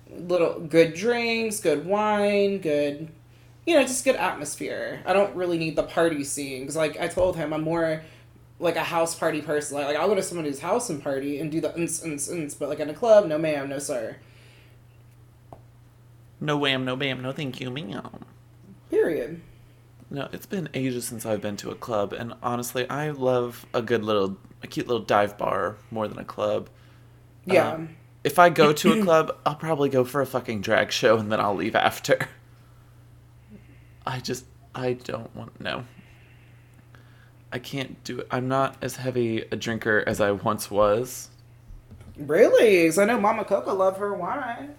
Speaker 2: little good drinks, good wine, good, you know, just good atmosphere. I don't really need the party scene because, like I told him, I'm more like a house party person. Like, like I'll go to somebody's house and party and do the uns uns uns, but like in a club, no ma'am, no sir.
Speaker 1: No wham, no bam, no thank you, meow.
Speaker 2: Period.
Speaker 1: No, it's been ages since I've been to a club, and honestly, I love a good little, a cute little dive bar more than a club.
Speaker 2: Yeah.
Speaker 1: Um, if I go to a [laughs] club, I'll probably go for a fucking drag show and then I'll leave after. I just, I don't want, no. I can't do it. I'm not as heavy a drinker as I once was.
Speaker 2: really? 'Cause I know Mama Coco love her wine.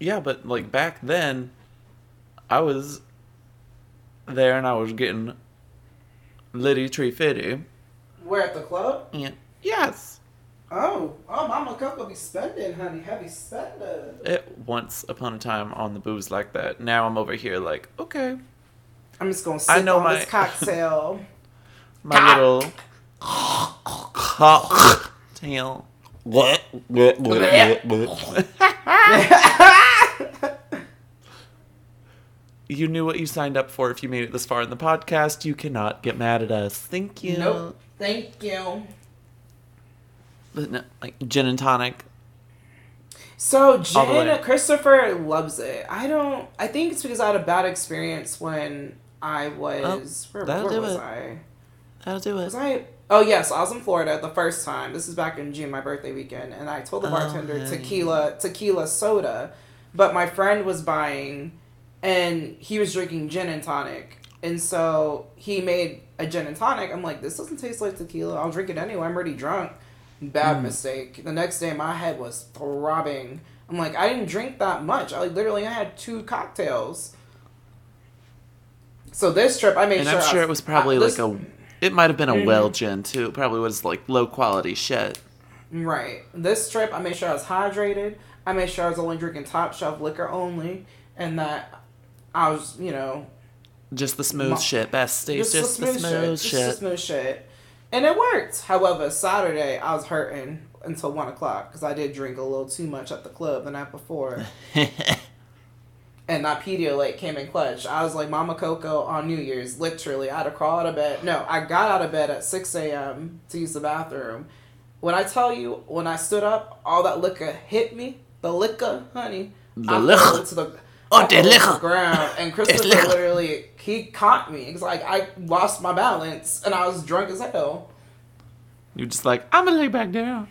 Speaker 1: Yeah, but like back then, I was there and I was getting litty tree fitty.
Speaker 2: We're at the club.
Speaker 1: And yes,
Speaker 2: Oh, oh, Mama Coco be spending, honey, heavy spender.
Speaker 1: it once upon a time on the booze like that. Now I'm over here like, okay,
Speaker 2: I'm just gonna
Speaker 1: I
Speaker 2: sip
Speaker 1: know
Speaker 2: on
Speaker 1: my-
Speaker 2: this cocktail. [laughs]
Speaker 1: my
Speaker 2: Ah.
Speaker 1: little cocktail. What [laughs] You knew what you signed up for if you made it this far in the podcast. You cannot get mad at us. Thank you.
Speaker 2: Nope. Thank you.
Speaker 1: No, like gin and tonic.
Speaker 2: So
Speaker 1: All the
Speaker 2: Jen
Speaker 1: way.
Speaker 2: Christopher loves it. I don't. I think it's because I had a bad experience when I oh, was. where
Speaker 1: that'll
Speaker 2: where
Speaker 1: do
Speaker 2: was
Speaker 1: it.
Speaker 2: I?
Speaker 1: That'll do it.
Speaker 2: Was I? Oh yes, I was in Florida the first time. This is back in June, my birthday weekend, and I told the
Speaker 1: Oh,
Speaker 2: bartender
Speaker 1: honey.
Speaker 2: tequila, tequila soda, but my friend was buying, and he was drinking gin and tonic, and so he made a gin and tonic. I'm like, this doesn't taste like tequila. I'll drink it anyway. I'm already drunk. Bad
Speaker 1: Hmm.
Speaker 2: mistake. The next day, my head was throbbing. I'm like, I didn't drink that much. I like literally I had two cocktails. So this trip, I made
Speaker 1: And
Speaker 2: sure.
Speaker 1: I'm
Speaker 2: I-
Speaker 1: sure it was probably
Speaker 2: I-
Speaker 1: like
Speaker 2: this-
Speaker 1: a. It might have been a
Speaker 2: Mhm.
Speaker 1: well gin too. It probably was like low quality shit.
Speaker 2: Right. This trip, I made sure I was hydrated. I made sure I was only drinking top shelf liquor only, and that I was, you know,
Speaker 1: Just the smooth
Speaker 2: Ma-
Speaker 1: shit, besties. Just,
Speaker 2: just,
Speaker 1: the
Speaker 2: the
Speaker 1: smooth,
Speaker 2: smooth,
Speaker 1: shit.
Speaker 2: shit, just the smooth shit, and it worked. However, Saturday I was hurting until one o'clock because I did drink a little too much at the club the night before, [laughs] and that Pedialyte came in clutch. I was like Mama Coco on New Year's. Literally, I had to crawl out of bed. No, I got out of bed at six a.m. to use the bathroom. When I tell you, when I stood up, all that liquor hit me. The liquor, honey.
Speaker 1: The liquor.
Speaker 2: the,
Speaker 1: Oh,
Speaker 2: I
Speaker 1: the
Speaker 2: fell into
Speaker 1: liquor.
Speaker 2: ground, and Christopher literally he caught me. It's like I lost my balance, and I was drunk as hell.
Speaker 1: You're just like, I'm gonna lay back down.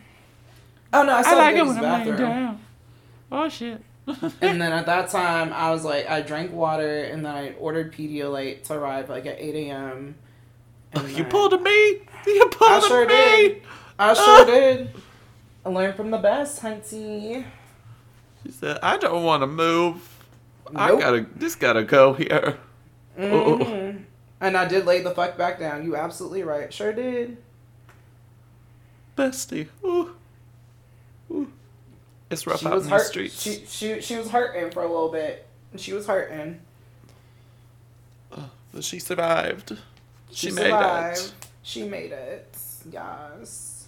Speaker 2: Oh no, I
Speaker 1: I
Speaker 2: still
Speaker 1: like
Speaker 2: like
Speaker 1: it when I'm laying
Speaker 2: bathroom.
Speaker 1: down. Oh shit. [laughs]
Speaker 2: And then at that time, I was like, I drank water, and then I ordered Pedialyte to arrive like at eight a.m. And
Speaker 1: you
Speaker 2: then-
Speaker 1: pulled a me. You pulled
Speaker 2: I
Speaker 1: a
Speaker 2: sure
Speaker 1: me.
Speaker 2: did. I ah. sure did. I learned from the best, hunty.
Speaker 1: She said, I don't want to move. I
Speaker 2: Nope.
Speaker 1: gotta. This gotta go here.
Speaker 2: Mhm. And I did lay the fuck back down. You absolutely right. Sure did.
Speaker 1: Bestie. Ooh. Ooh. It's rough
Speaker 2: She
Speaker 1: out
Speaker 2: was
Speaker 1: in the
Speaker 2: hurt.
Speaker 1: streets.
Speaker 2: She, she she was hurting for a little bit. She was hurting.
Speaker 1: But she survived. She,
Speaker 2: She
Speaker 1: made
Speaker 2: survived.
Speaker 1: it.
Speaker 2: She made it. Yes.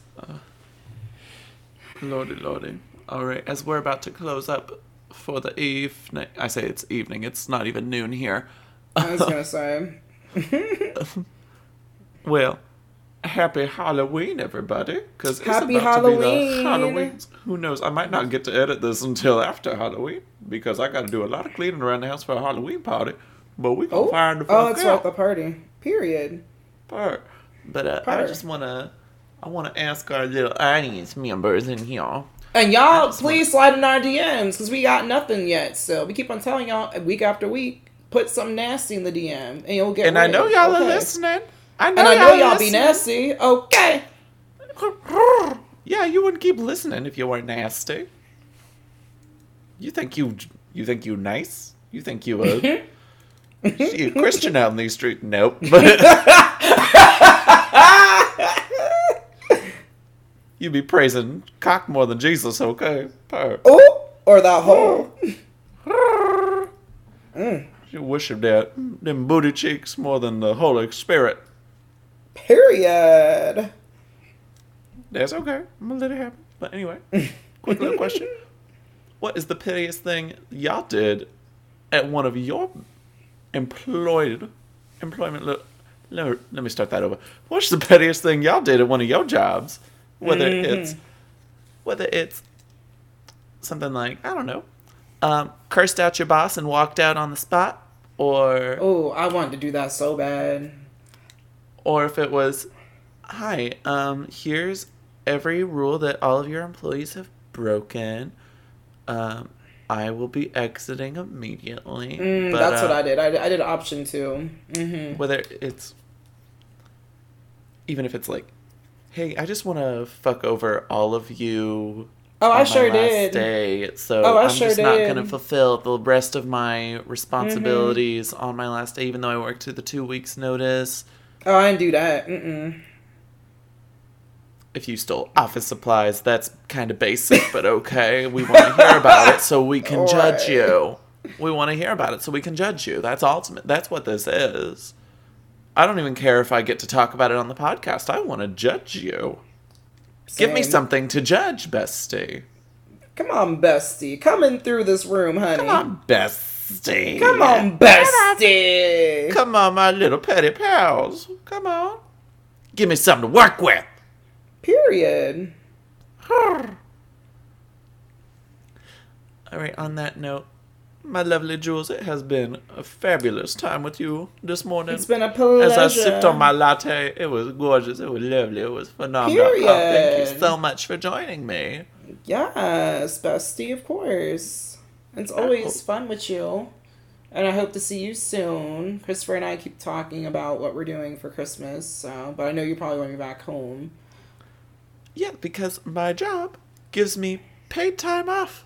Speaker 1: Lordy, lordy. All right, as we're about to close up for the evening, I say it's evening. It's not even noon here.
Speaker 2: I was gonna [laughs] say. [laughs]
Speaker 1: Well, happy Halloween, everybody! Because it's
Speaker 2: Happy
Speaker 1: about to be
Speaker 2: Halloween.
Speaker 1: the Halloween. Who knows? I might not get to edit this until after Halloween because I got to do a lot of cleaning around the house for a Halloween party. But we gonna
Speaker 2: Oh,
Speaker 1: find the
Speaker 2: oh,
Speaker 1: fuck
Speaker 2: that's
Speaker 1: out.
Speaker 2: right. The party. Period.
Speaker 1: part. But uh, I just wanna, I wanna ask our little audience members in here.
Speaker 2: And y'all, please slide in our DMs because we got nothing yet. So we keep on telling y'all uh, week after week, put something nasty in the DM, and you'll get.
Speaker 1: And I know y'all
Speaker 2: Okay.
Speaker 1: are listening. I know
Speaker 2: And I know
Speaker 1: y'all,
Speaker 2: y'all be nasty. Okay.
Speaker 1: Yeah, you wouldn't keep listening if you weren't nasty. You think you you think you nice? You think you a, [laughs] a Christian out in these streets? Nope. [laughs] But you be praising cock more than Jesus, okay? Purr.
Speaker 2: Oh, or that hole. Mm.
Speaker 1: You worship that them booty cheeks more than the Holy Spirit.
Speaker 2: Period.
Speaker 1: That's okay. I'm gonna let it happen. But anyway, quick little question: [laughs] What is the pettiest thing y'all did at one of your employed employment? Lo- let, let me start that over. What's the pettiest thing y'all did at one of your jobs? Whether it's whether it's something like I don't know, um, cursed out your boss and walked out on the spot, or
Speaker 2: Oh, I wanted to do that so bad.
Speaker 1: or if it was, hi, um, here's every rule that all of your employees have broken. Um, I will be exiting immediately.
Speaker 2: Mm,
Speaker 1: but,
Speaker 2: that's what
Speaker 1: uh,
Speaker 2: I did. I, I did option 2 Mm-hmm.
Speaker 1: Whether it's, even if it's like, hey, I just want to fuck over all of you.
Speaker 2: Oh,
Speaker 1: on
Speaker 2: I
Speaker 1: my
Speaker 2: sure
Speaker 1: last
Speaker 2: did.
Speaker 1: Day, so
Speaker 2: Oh, I
Speaker 1: I'm
Speaker 2: sure
Speaker 1: just not gonna fulfill the rest of my responsibilities mm-hmm. on my last day, even though I worked to the two weeks notice.
Speaker 2: Oh, I didn't do that. Mm-mm.
Speaker 1: if you stole office supplies, that's kind of basic, but okay. We want to hear about it so we can judge [laughs]
Speaker 2: Alright.
Speaker 1: you. We want to hear about it so we can judge you. That's ultimate. That's what this is. I don't even care if I get to talk about it on the podcast. I want to judge you. Give me something to judge, bestie.
Speaker 2: Come on, bestie. Coming through this room, honey.
Speaker 1: Come on, bestie.
Speaker 2: Come on, bestie.
Speaker 1: Come on, my little petty pals. Come on. Give me something to work with.
Speaker 2: Period.
Speaker 1: All right, on that note, my lovely Jules, it has been a fabulous time with you this morning.
Speaker 2: It's been a pleasure.
Speaker 1: As I sipped on my latte, it was gorgeous. It was lovely. It was phenomenal. Oh, thank you so much for joining me.
Speaker 2: Yes, bestie, of course. It's always fun with you. And I hope to see you soon. Christopher and I keep talking about what we're doing for Christmas, so but I know you're probably going to be back home.
Speaker 1: Yeah, because my job gives me paid time off.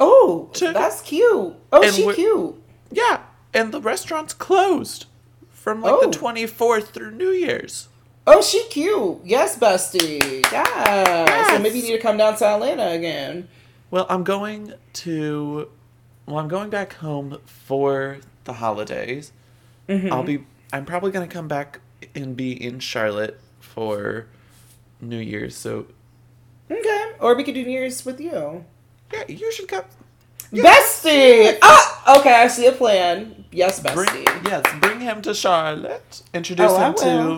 Speaker 2: Oh, that's cute. Oh,
Speaker 1: And
Speaker 2: she cute.
Speaker 1: Yeah, and the restaurant's closed from like
Speaker 2: Oh.
Speaker 1: the 24th through New Year's.
Speaker 2: Oh, she cute. Yes, bestie. Yeah. So maybe you need to come down to Atlanta again.
Speaker 1: Well, I'm going to. Well, I'm going back home for the holidays.
Speaker 2: Mm-hmm.
Speaker 1: I'll be. I'm probably gonna come back and be in Charlotte for New Year's. So
Speaker 2: Okay. Or we could do New Year's with you.
Speaker 1: Yeah, you should come.
Speaker 2: Bestie! Ah! Okay, I see a plan. Yes, bestie.
Speaker 1: Bring, yes, bring him to Charlotte. Introduce
Speaker 2: Oh,
Speaker 1: him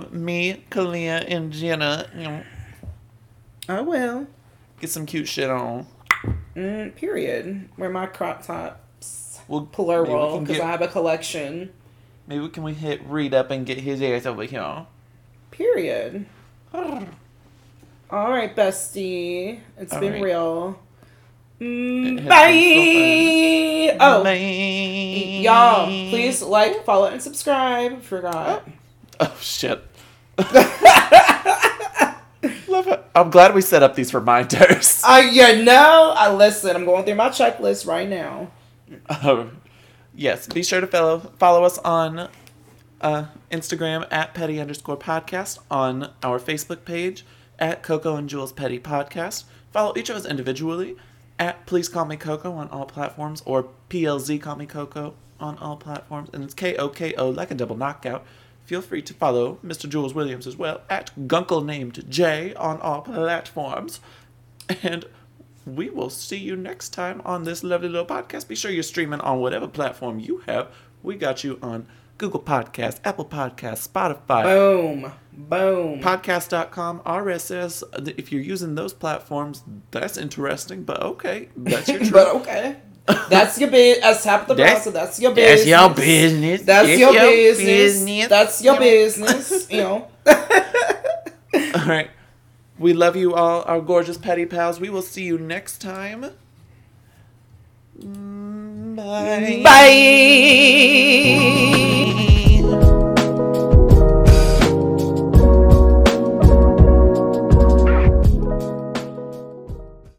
Speaker 1: to me, Kalia, and Jenna. Know,
Speaker 2: I will.
Speaker 1: get some cute shit on.
Speaker 2: Mm, period. Wear my crop tops.
Speaker 1: We'll
Speaker 2: Plural,
Speaker 1: maybe we
Speaker 2: because I have a collection.
Speaker 1: maybe can we hit read up and get his ass over here.
Speaker 2: Period.
Speaker 1: All
Speaker 2: All right, bestie. It's
Speaker 1: All
Speaker 2: been
Speaker 1: right.
Speaker 2: real. Mm, bye. Oh,
Speaker 1: Man.
Speaker 2: y'all, please like, follow, and subscribe. Forgot.
Speaker 1: Oh shit. [laughs] Love it. I'm glad we set up these reminders. [laughs]
Speaker 2: I, you know, I listen. I'm going through my checklist right now.
Speaker 1: Um, yes, be sure to follow follow us on uh, Instagram at petty underscore podcast, on our Facebook page at Coco and Jules Petty Podcast. Follow each of us individually at Please Call Me Coco on all platforms or PLZ Call Me Coco on all platforms. And it's K O K O like a double knockout. Feel free to follow Mr. Jules Williams as well at Gunkle named J on all platforms. And we will see you next time on this lovely little podcast. Be sure you're streaming on whatever platform you have. We got you on Google Podcast, Apple Podcast, Spotify,
Speaker 2: Boom. Boom.
Speaker 1: podcast.com, RSS. If you're using those platforms, that's interesting, but okay. That's your [laughs]
Speaker 2: but okay. That's your business. Top the
Speaker 1: That's-
Speaker 2: process, that's your business.
Speaker 1: That's your business.
Speaker 2: That's
Speaker 1: It's
Speaker 2: your business.
Speaker 1: business.
Speaker 2: That's your business. You know. [laughs]
Speaker 1: All right. We love you all, our gorgeous petty pals. We will see you next time. Bye.
Speaker 2: Bye.